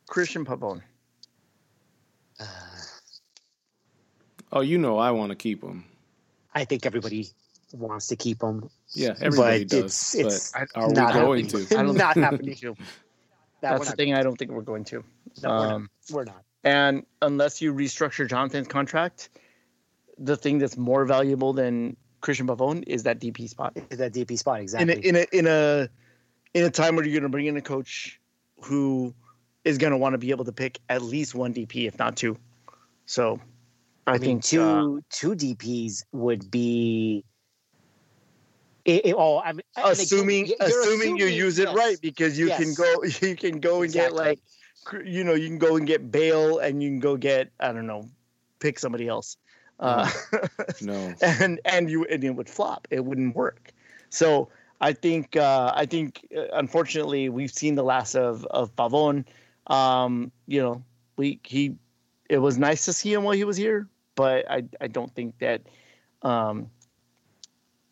Cristian Pavón. Uh, *sighs* oh, you know I want to keep him. I think everybody wants to keep him. Yeah, everybody but does. It's, it's but are we going happening. to? I *laughs* don't not happening. That That's the thing. I don't think we're going to. No, um, we're, not. Um, we're not. And unless you restructure Jonathan's contract, the thing that's more valuable than Cristian Pavón is that DP spot. Is that DP spot exactly? In a in a in a, in a time where you're going to bring in a coach who is going to want to be able to pick at least one DP, if not two. So, I, I mean, think two uh, two DPs would be it, it, oh, I mean, assuming again, assuming, assuming, you use it yes. right because you yes. can go *laughs* you can go and exactly. get like you know you can go and get Bale and you can go get I don't know pick somebody else. Uh, *laughs* no, and and you and it would flop. It wouldn't work. So I think uh, I think uh, unfortunately we've seen the last of of Pavón. Um, you know, we he it was nice to see him while he was here, but I I don't think that um,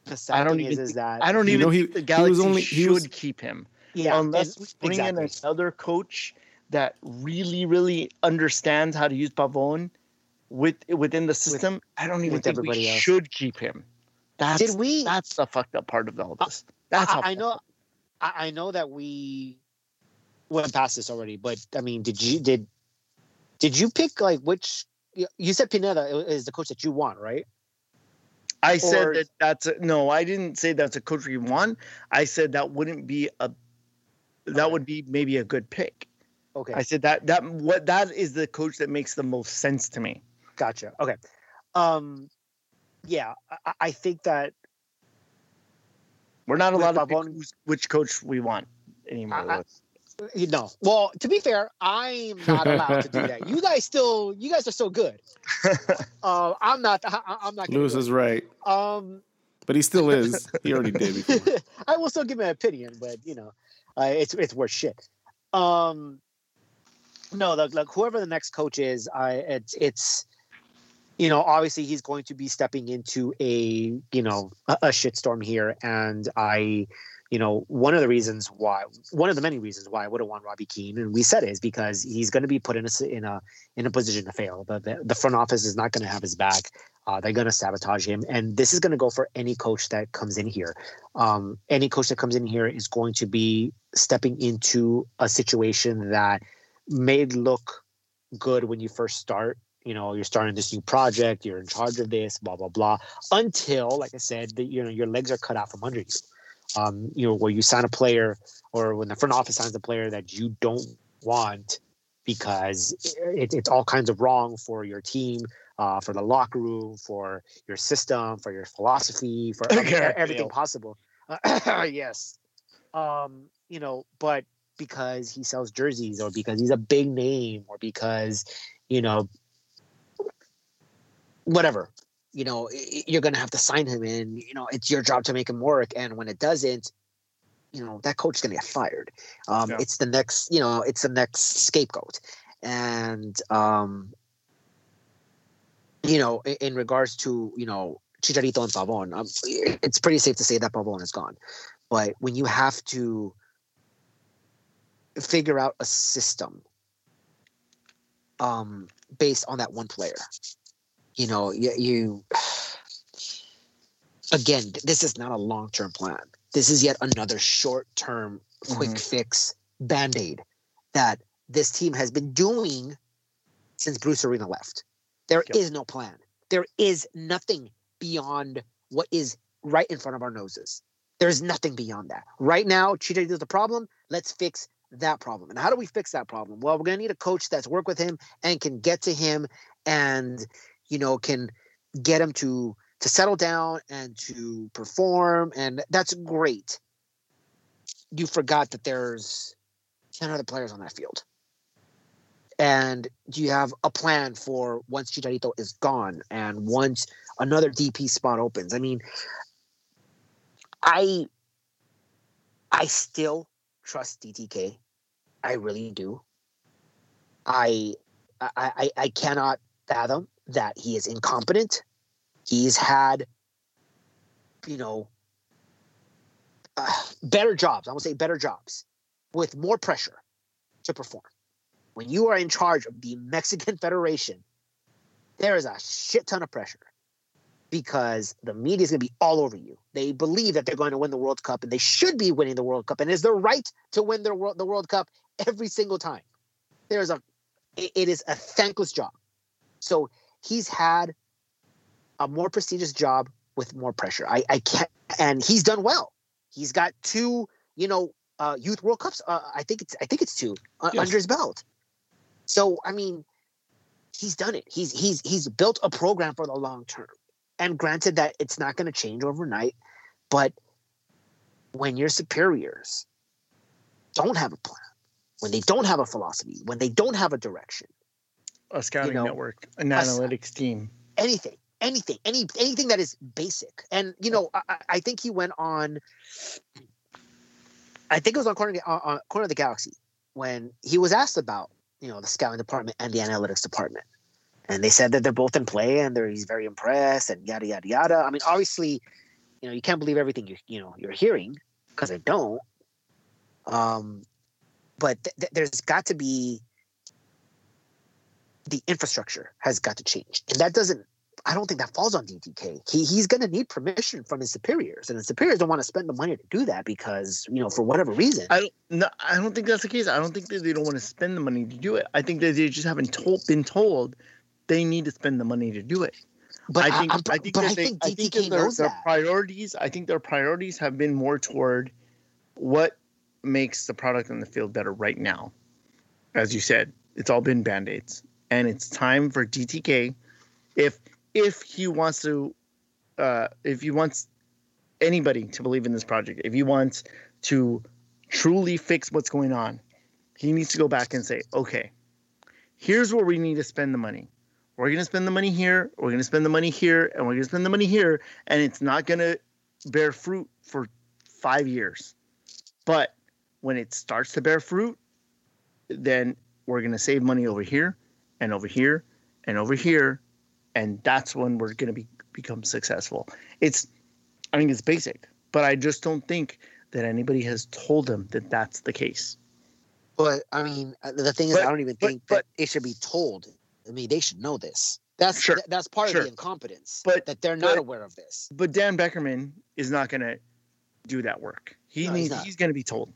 the sad I don't even is, is that I don't even know he, the Galaxy he was only, he should was, keep him. Yeah, unless we bring exactly. in another coach that really, really understands how to use Pavón with within the system. With, I don't even think we else. should keep him. That's did we? That's the fucked up part of all uh, this. That's I, I know. I know that we went past this already, but I mean, did you did did you pick like which? You said Pineda is the coach that you want, right? I or, said that that's a, no. I didn't say that's a coach we want. I said that wouldn't be a that would be maybe a good pick. Okay. I said that that what that is the coach that makes the most sense to me. Gotcha. Okay. Um, yeah, I, I think that we're not allowed to pick which coach we want anymore. I, you know, well, to be fair, I'm not allowed to do that. You guys still, you guys are so good. *laughs* uh, I'm not. I, am not. Lewis is right. Um, but he still is. he already did. *laughs* I will still give my opinion, but you know, uh, it's it's worth shit. Um, no, like whoever the next coach is, I it's it's you know obviously he's going to be stepping into a you know a, a shitstorm here, and I you know, one of the reasons why, one of the many reasons why I would have won Robbie Keane, and we said it, is because he's going to be put in a in a in a position to fail. The the, the front office is not going to have his back. Uh, they're going to sabotage him, and this is going to go for any coach that comes in here. Um, any coach that comes in here is going to be stepping into a situation that may look good when you first start. You know, you're starting this new project, you're in charge of this, blah blah blah. Until, like I said, the, you know your legs are cut out from under you um, you know, where you sign a player or when the front office signs a player that you don't want because it, it's all kinds of wrong for your team, uh, for the locker room, for your system, for your philosophy, for *laughs* everything possible. Uh, *clears throat* yes. Um, you know, but because he sells jerseys or because he's a big name or because, you know, whatever you know, you're going to have to sign him in. You know, it's your job to make him work. And when it doesn't, you know, that coach is going to get fired. Um, yeah. It's the next, you know, it's the next scapegoat. And, um, you know, in, in regards to, you know, Chicharito and Pavon, um, it's pretty safe to say that Pavon is gone. But when you have to figure out a system um, based on that one player, you know, you, you again, this is not a long term plan. This is yet another short term, quick mm-hmm. fix band aid that this team has been doing since Bruce Arena left. There yep. is no plan. There is nothing beyond what is right in front of our noses. There's nothing beyond that. Right now, Chicharito is the problem. Let's fix that problem. And how do we fix that problem? Well, we're going to need a coach that's worked with him and can get to him and you know, can get him to to settle down and to perform, and that's great. You forgot that there's ten other players on that field. And do you have a plan for once Chicharito is gone and once another DP spot opens? I mean, I I still trust DTK. I really do. I I I, cannot fathom that he is incompetent. He's had, you know, uh, better jobs. I would say better jobs with more pressure to perform. When you are in charge of the Mexican *laughs* Federation, there is a shit ton of pressure because the media is going to be all over you. They believe that they're going to win the World Cup and they should be winning the World Cup and it's their right to win the world, the World Cup every single time. There's a, it is a thankless job. So he's had a more prestigious job with more pressure. I, I can't, and he's done well. He's got two, you know, uh, youth World Cups. Uh, I think it's, I think it's two uh, yes. under his belt. So I mean, he's done it. He's he's he's built a program for the long term. And granted that it's not going to change overnight, but when your superiors don't have a plan, when they don't have a philosophy, when they don't have a direction, a scouting you know, network, an analytics team, anything, anything, any anything that is basic. And you know, I, I think he went on. I think it was on corner, on uh, uh, corner of the galaxy when he was asked about you know the scouting department and the analytics department, and they said that they're both in play and they're he's very impressed and yada yada yada. I mean, obviously, you know, you can't believe everything you you know you're hearing because I don't. Um, but th- th- there's got to be the infrastructure has got to change. And that doesn't, I don't think that falls on DTK. He, he's going to need permission from his superiors, and the superiors don't want to spend the money to do that because, you know, for whatever reason. I don't, no, I don't think that's the case. I don't think that they don't want to spend the money to do it. I think that they just haven't told, been told they need to spend the money to do it. But I think, I, I think, I think, I think their, their that. priorities, I think their priorities have been more toward what makes the product on the field better right now as you said, it's all been band aids, and it's time for DTK, if if he wants to, uh, if he wants anybody to believe in this project, if he wants to truly fix what's going on, he needs to go back and say, okay, here's where we need to spend the money. We're going to spend the money here, we're going to spend the money here, and we're going to spend the money here, and it's not going to bear fruit for five years. But when it starts to bear fruit, then we're going to save money over here and over here and over here. And that's when we're going to be, become successful. It's, I mean, it's basic, but I just don't think that anybody has told them that that's the case. But I mean, the thing is, but, I don't even but, think but, that it should be told. I mean, they should know this. That's sure, that's part sure. of the incompetence. But that they're not aware of this. But Dan Beckerman is not going to do that work. He no, needs. He's, he's going to be told.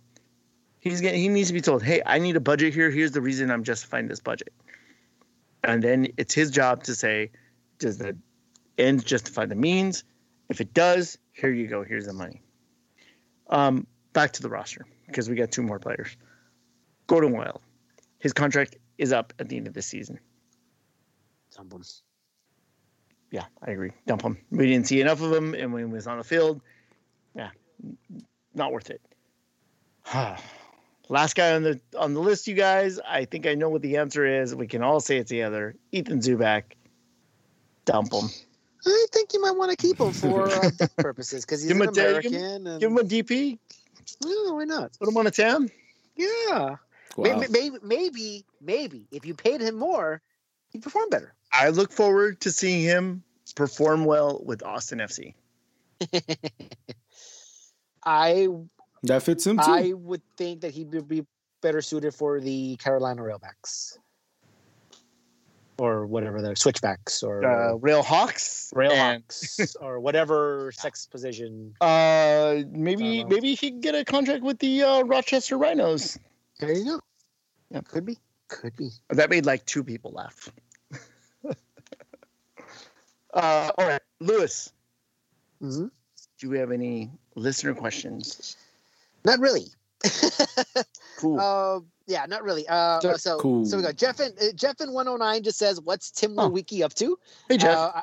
He's getting, he needs to be told, hey, I need a budget here. Here's the reason I'm justifying this budget. And then it's his job to say, does the ends justify the means? If it does, here you go. Here's the money. Um, back to the roster because we got two more players. Gordon Wild, his contract is up at the end of this season. Dump him. Yeah, I agree. Dump him. We didn't see enough of him, and when he was on the field, yeah, not worth it. *sighs* Last guy on the on the list, you guys. I think I know what the answer is. We can all say it together. Ethan Zubak. Dump him. I think you might want to keep him for uh, *laughs* purposes because he's an American. Give him, and... give him a DP. Well, why not? Put him on a ten. Yeah. Wow. Maybe, maybe, maybe, if you paid him more, he'd perform better. I look forward to seeing him perform well with Austin FC. *laughs* I that fits him too. I would think that he would be better suited for the Carolina Railbacks. Or whatever the switchbacks or uh, rail hawks, rail hawks, *laughs* or whatever sex position. Uh, maybe maybe he could get a contract with the uh, Rochester Rhinos. There you go. Yeah, could be, could be. That made like two people laugh. Uh, all right, Lewis. Mm-hmm. Do we have any listener questions? Not really. cool. Uh, *laughs* yeah, not really. Uh, so cool. so we got Jeff and uh, Jeff in 109 just says, "What's Tim oh. Wiki up to?" Hey Jeff. Uh,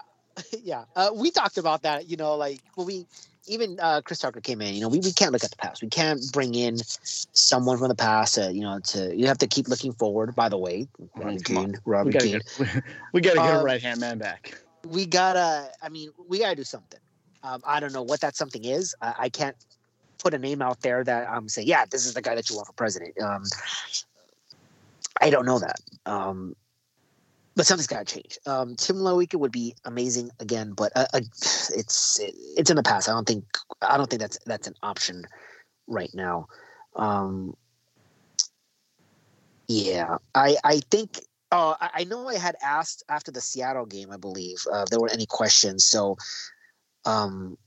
*laughs* yeah, uh, we talked about that. You know, like when we even uh, Chris Tucker came in. You know, we, we can't look at the past. We can't bring in someone from the past. Uh, you know, to you have to keep looking forward. By the way, Robert Kane, Robert we gotta Kane. Get, *laughs* we gotta get a right hand man back. We gotta. I mean, we gotta do something. Um, I don't know what that something is. I, I can't put a name out there that I'm saying, yeah, this is the guy that you want for president. Um, I don't know that. Um, but something's got to change. Um, Tim Leiweke would be amazing again, but uh, uh, it's it, it's in the past. I don't think I don't think that's that's an option right now. Um, yeah, I I think. Uh, I, I know I had asked after the Seattle game, I believe, uh, if there were any questions. So, um,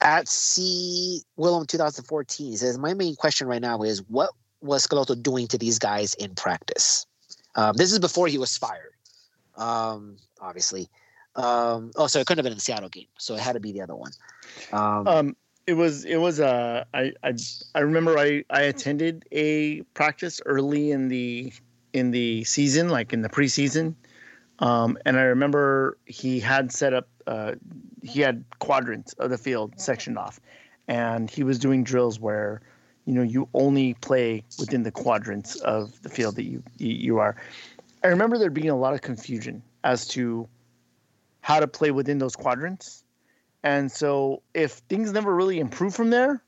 at C Willem 2014 says, My main question right now is what was Schelotto doing to these guys in practice? Um, this is before he was fired, um, obviously. Um, oh, so it couldn't have been the Seattle game, so it had to be the other one. Um, um it was it was uh, I, I I remember I I attended a practice early in the in the season, like in the preseason, um, and I remember he had set up uh, he had quadrants of the field sectioned off, and he was doing drills where you know you only play within the quadrants of the field that you you are. I remember there being a lot of confusion as to how to play within those quadrants, and so if things never really improve from there,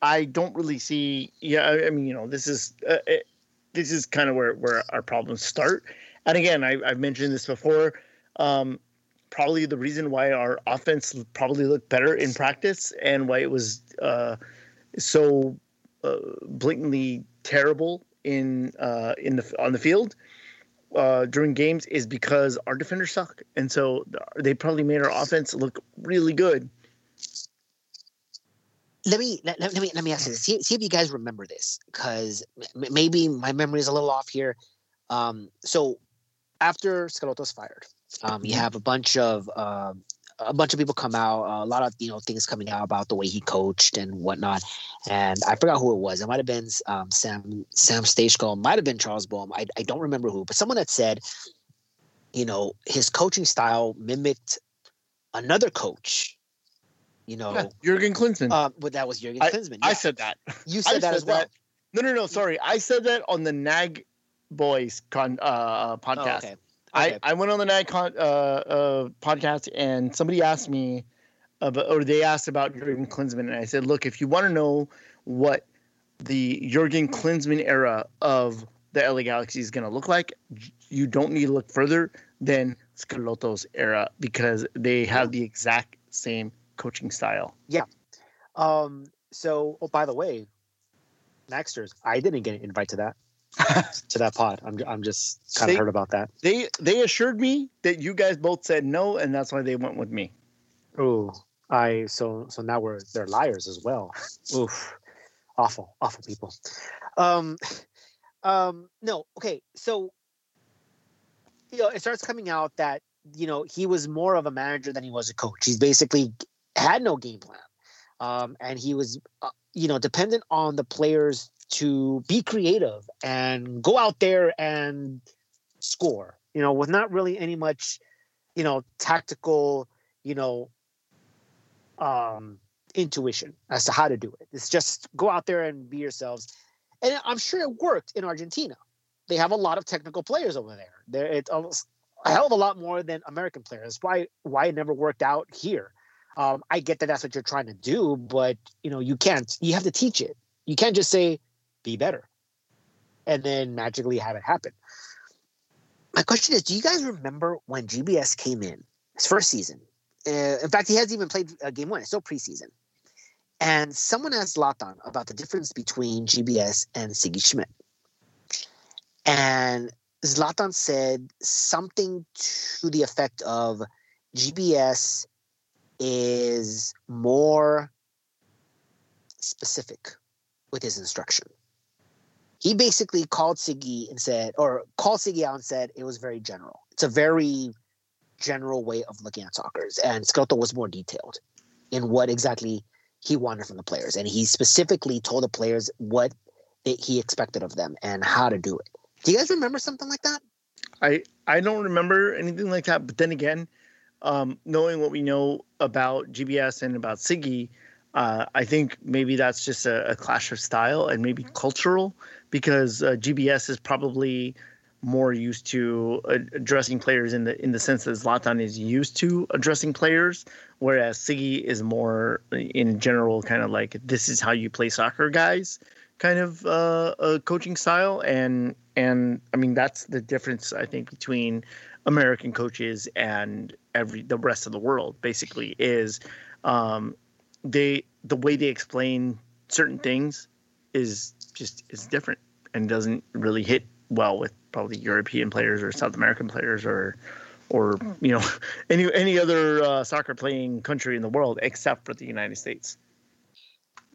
I don't really see. Yeah, I, mean, you know, this is uh, it, this is kind of where where our problems start. And again, I, have mentioned this before. Um, probably the reason why our offense probably looked better in practice and why it was uh, so uh, blatantly terrible in uh, in the on the field uh, during games is because our defenders suck, and so they probably made our offense look really good. Let me let, let me let me ask you this. See, see if you guys remember this, because maybe my memory is a little off here. Um, so after Schelotto's fired, um, you mm-hmm. have a bunch of uh, a bunch of people come out, uh, a lot of you know things coming out about the way he coached and whatnot. And I forgot who it was. It might have been um, Sam Sam Stejskal, might have been Charles Boehm. I, I don't remember who, but someone that said, you know, his coaching style mimicked another coach. You know, yeah, Jurgen Klinsmann. Uh, but that was Jurgen Klinsmann. Yeah. I said that. You said I that said as well. That. No, no, no. Sorry, I said that on the Nag Boys con uh, podcast. Oh, okay. I, I went on the night con, uh, uh, podcast and somebody asked me about, or they asked about Jurgen Klinsmann, and I said, look, if you want to know what the Jurgen Klinsmann era of the LA Galaxy is going to look like, you don't need to look further than Schelotto's era because they have the exact same coaching style. Yeah. Um. So, oh, by the way, Nexters, I didn't get an invite to that. *laughs* to that pod. I'm I'm just kind of heard about that. They they assured me that you guys both said no, and that's why they went with me. Oh, I so so now we're they're liars as well. Oof, awful, awful people. Um, um, no, okay, so you know it starts coming out that you know he was more of a manager than he was a coach. He's basically had no game plan, um, and he was uh, you know dependent on the players to be creative and go out there and score, you know, with not really any much, you know, tactical, you know, um, intuition as to how to do it. It's just go out there and be yourselves. And I'm sure it worked in Argentina. They have a lot of technical players over there. There, it's almost a hell of a lot more than American players. Why, why it never worked out here? Um, I get that that's what you're trying to do, but you know, you can't. You have to teach it. You can't just say, be better and then magically have it happen. My question is, do you guys remember when GBS came in his first season? Uh, in fact, he hasn't even played uh, game one; it's still preseason. And someone asked Zlatan about the difference between GBS and Sigi Schmidt. and Zlatan said something to the effect of GBS is more specific with his instruction he basically called Sigi and said, or called Sigi out and said it was very general. It's a very general way of looking at soccer. And Schelotto was more detailed in what exactly he wanted from the players. And he specifically told the players what he expected of them and how to do it. Do you guys remember something like that? I, I don't remember anything like that. But then again, um, knowing what we know about GBS and about Sigi, uh, I think maybe that's just a, a, clash of style and maybe cultural because uh, GBS is probably more used to addressing players in the in the sense that Zlatan is used to addressing players, whereas Sigi is more in general kind of like this is how you play soccer, guys, kind of uh, a coaching style, and and I mean that's the difference I think between American coaches and every the rest of the world basically is um, they the way they explain certain things is just is different and doesn't really hit well with probably European players or South American players or or you know *laughs* any any other uh, soccer playing country in the world except for the United States.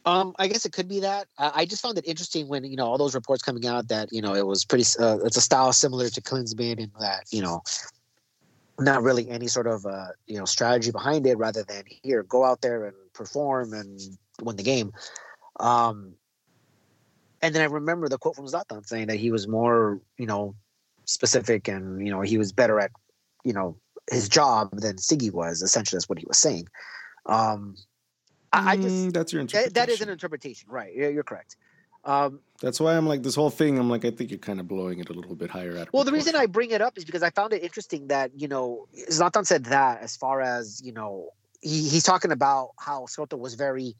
Um, I guess it could be that. I just found it interesting when you know all those reports coming out that you know it was pretty. Uh, it's a style similar to Klinsmann and that you know not really any sort of uh, you know strategy behind it, rather than here go out there and perform and win the game. Um, and then I remember the quote from Zlatan saying that he was more, you know, specific and you know he was better at, you know, his job than Sigi was. Essentially, that's what he was saying. Um, I, I just mm, that's your interpretation. That, that is an interpretation, right? Yeah, you're correct. Um, that's why I'm like this whole thing. I'm like, I think you're kind of blowing it a little bit higher. At well, the reason I bring it up is because I found it interesting that you know Zlatan said that as far as you know he, he's talking about how Schelotto was very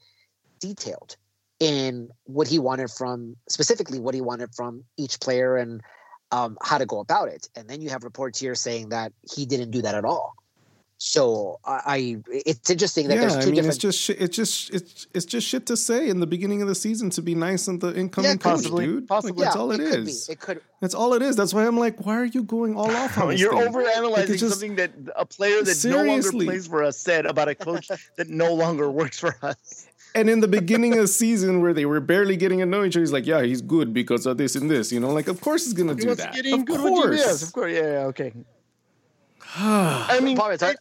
detailed in what he wanted from specifically what he wanted from each player and um, how to go about it. And then you have reports here saying that he didn't do that at all. So I, I it's interesting that yeah, there's two I mean, different. It's just it's just it's it's just shit to say in the beginning of the season to be nice on the incoming yeah, coach, dude. Possibly, like, that's all it, it is. It could. That's all it is. That's why I'm like, why are you going all off on *laughs* this? You're thing? overanalyzing like just, something that a player that seriously. no longer plays for us said about a coach that no longer works for us. And in the beginning of the season, where they were barely getting to know each other, he's like, "Yeah, he's good because of this and this." You know, like, of course he's gonna do that. Of course, yes, of course, yeah, okay. *sighs* I mean,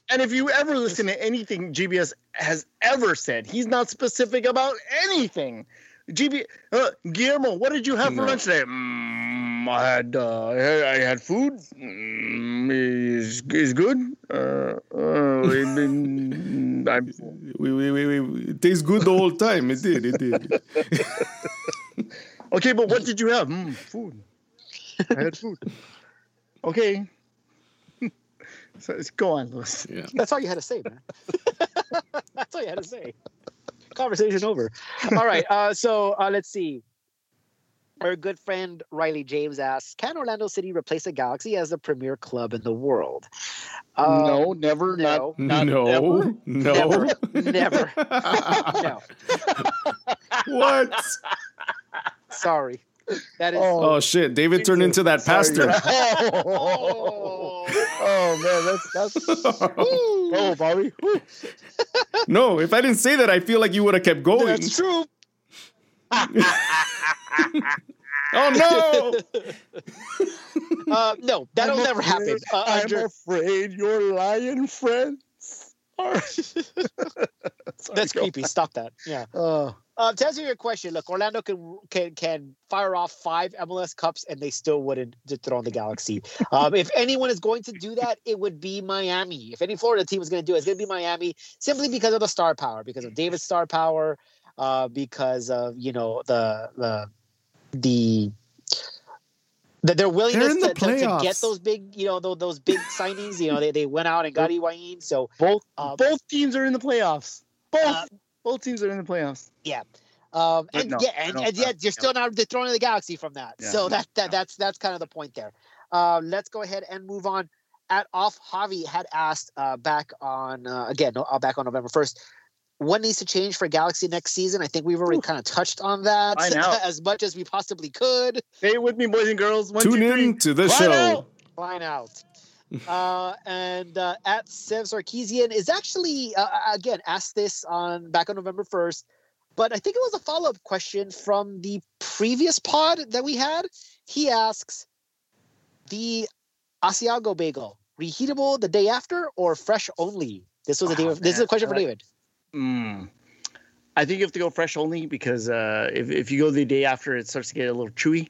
and if you ever listen to anything GBS has ever said, he's not specific about anything. GB, uh, Guillermo, what did you have no. for lunch today? Mm, I had uh, I had food. Mm, is is good. Uh, uh, *laughs* we, we, we, we, it tastes good the whole time. It did. It did. *laughs* okay, but what did you have? Mm, food. I had food. *laughs* Okay. So go on, Lewis. Yeah. That's all you had to say, man. *laughs* That's all you had to say conversation over. All right. Uh, so uh, let's see. Our good friend Riley James asks, "Can Orlando City replace the Galaxy as the premier club in the world?" Um, no, never. No, not, no, ever. no, never, never. *laughs* no. what? Sorry. That is. Oh, oh shit! David turned into that pastor. *laughs* oh, oh, man, that's that's. *laughs* oh, Bobby. *laughs* no, if I didn't say that, I feel like you would have kept going. That's true. oh no! uh, no, that'll never happen. Uh, I'm under... afraid you're lying, friends. *laughs* That's creepy. Stop that. Yeah. *laughs* Uh, uh, to answer your question, look, Orlando can can can fire off five MLS Cups and they still wouldn't dethrone the Galaxy. Um, if anyone is going to do that, it would be Miami. If any Florida team is going to do it, it's going to be Miami, simply because of the star power, because of David's star power, uh, because of you know the the the their willingness the to, to, to, get those big, you know, those, those big signings. You know, they, they went out and got Higuain. So both uh, both teams are in the playoffs. Both uh, both teams are in the playoffs. Yeah. Um, and no, yeah, and, and yet you're still not dethroning the Galaxy from that. Yeah, so that, that that's that's kind of the point there. Uh, let's go ahead and move on. At off, Javi had asked uh, back on uh, again uh, back on November first. What needs to change for Galaxy next season? I think we've already kind of touched on that *laughs* as much as we possibly could. Stay with me, boys and girls. One, Tune two, in to the show. Out. Line out. *laughs* uh, and uh, at Sev Sarkeesian is actually uh, again asked this on back on November first but I think it was a follow up question from the previous pod that we had. He asks the Asiago bagel reheatable the day after or fresh only? This was a this is a question for David. Mm. I think you have to go fresh only because uh, if if you go the day after, it starts to get a little chewy.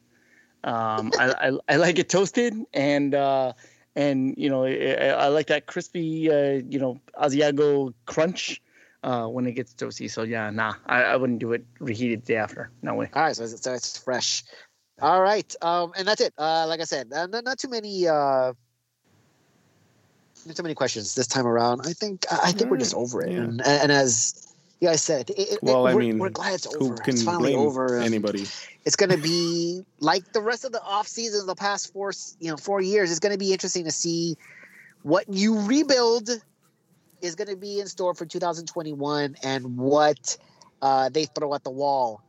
Um, I, I, I like it toasted and uh, and you know I, I like that crispy uh, you know Asiago crunch uh, when it gets toasty. So yeah, nah, I, I wouldn't do it reheated the day after. No way. All right, so it's, so it's fresh. All right, um, and that's it. Uh, like I said, uh, not, not too many. Not too many questions this time around. I think I think we're just over it. Yeah. And, and, as you guys said, it, it, well, it, I we're, mean, we're glad it's over. It's finally over. Anybody? It's going to be like the rest of the off seasons, the past four, you know, four years. It's going to be interesting to see what you rebuild is going to be in store for 2021 and what uh, they throw at the wall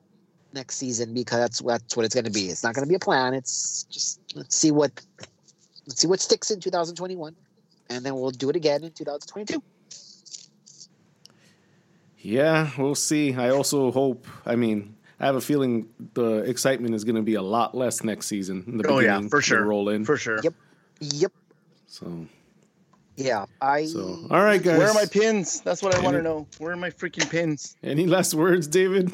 next season because that's that's what it's going to be. It's not going to be a plan. It's just let's see what let's see what sticks in 2021, and then we'll do it again in 2022. Yeah, we'll see. I also hope. I mean, I have a feeling the excitement is going to be a lot less next season. oh yeah, for sure. Roll in for sure. Yep. Yep. So yeah, I. So, all right, guys. Where are my pins? That's what I want to know. Where are my freaking pins? Any last words, David?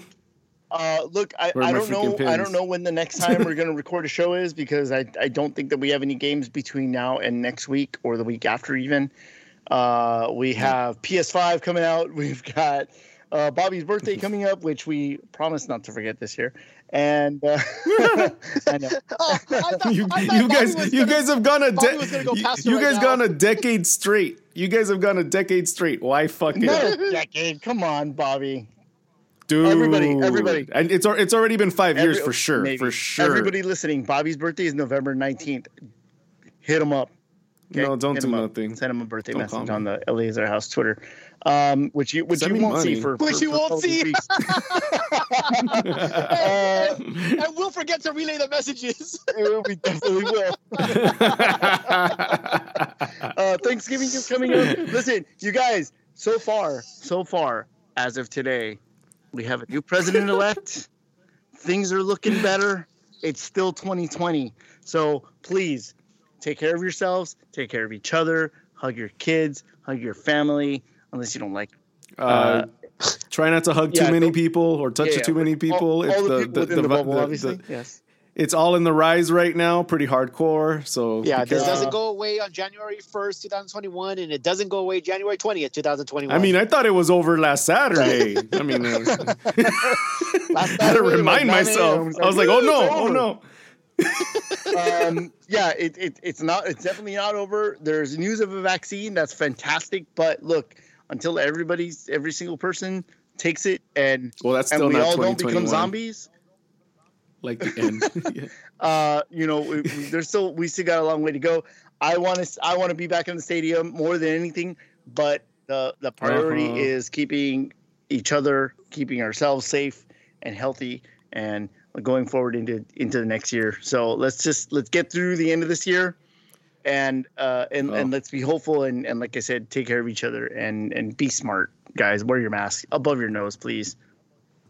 Uh, look, I, I don't know. Pins? I don't know when the next time we're *laughs* going to record a show is because I, I don't think that we have any games between now and next week or the week after even. Uh, we have PS5 coming out. *laughs* We've got uh, Bobby's birthday *laughs* coming up, which we promise not to forget this year and uh, I know. Oh, I you, I you guys, gonna, you guys have gone a de- go you, you right guys now. gone a decade straight. You guys have gone a decade straight. Why fucking no decade? Come on, Bobby. Dude, everybody, everybody, and it's it's already been five Every, years for sure, maybe. for sure. Everybody listening, Bobby's birthday is November nineteenth. Hit him up. Okay? No, don't Hit do nothing. Send him a birthday don't message on the LA is Our House Twitter um, which you which Send you won't money. see for which for, you won't see. uh, *laughs* and we'll forget to relay the messages. *laughs* we definitely will. *laughs* uh, Thanksgiving is coming up. Listen, you guys. So far, so far, as of today, we have a new president elect. Things are looking better. It's still 2020. So please take care of yourselves, take care of each other, hug your kids, hug your family, unless you don't like. Uh, uh, try not to hug yeah, too many people or touch yeah, too many people. All, all the, the, people the, the bubble, obviously. yes it's all in the rise right now, pretty hardcore. So yeah, this doesn't go away on January first, two thousand twenty one, and it doesn't go away January twentieth, two thousand twenty one. I mean, I thought it was over last Saturday. I mean, *laughs* uh, *laughs* I had to remind myself. I was like, oh no, oh no. um, yeah, it, it, it's not. It's definitely not over. There's news of a vaccine. That's fantastic. But look, until everybody's every single person takes it, and well, that's still and we all don't become zombies like the end. *laughs* yeah. uh, you know, we, there's still we still got a long way to go. I want to I want to be back in the stadium more than anything, but the the priority uh-huh. is keeping each other, keeping ourselves safe and healthy, and going forward into into the next year. So let's just let's get through the end of this year, and uh, and oh. and let's be hopeful and and like I said, take care of each other and and be smart, guys. Wear your mask above your nose, please.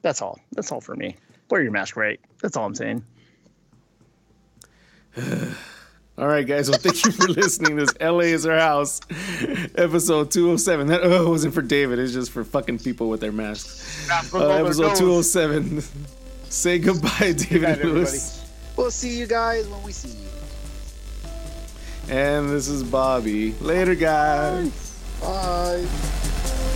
That's all. That's all for me wear your mask right. That's all I'm saying. *sighs* all right, guys. Well, thank you for *laughs* listening. This LA is our house, episode 207. That oh, wasn't for David. It's just for fucking people with their masks. Uh, episode 207. Say goodbye, David night, Lewis. We'll see you guys when we see you. And this is Bobby. Later, guys. Bye.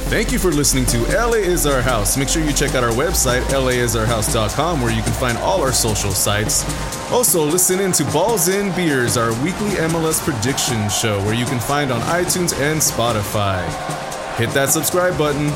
Thank you for listening to LA is Our House. Make sure you check out our website, laisourhouse.com, where you can find all our social sites. Also, listen in to Balls in Beers, our weekly MLS prediction show, where you can find on iTunes and Spotify. Hit that subscribe button.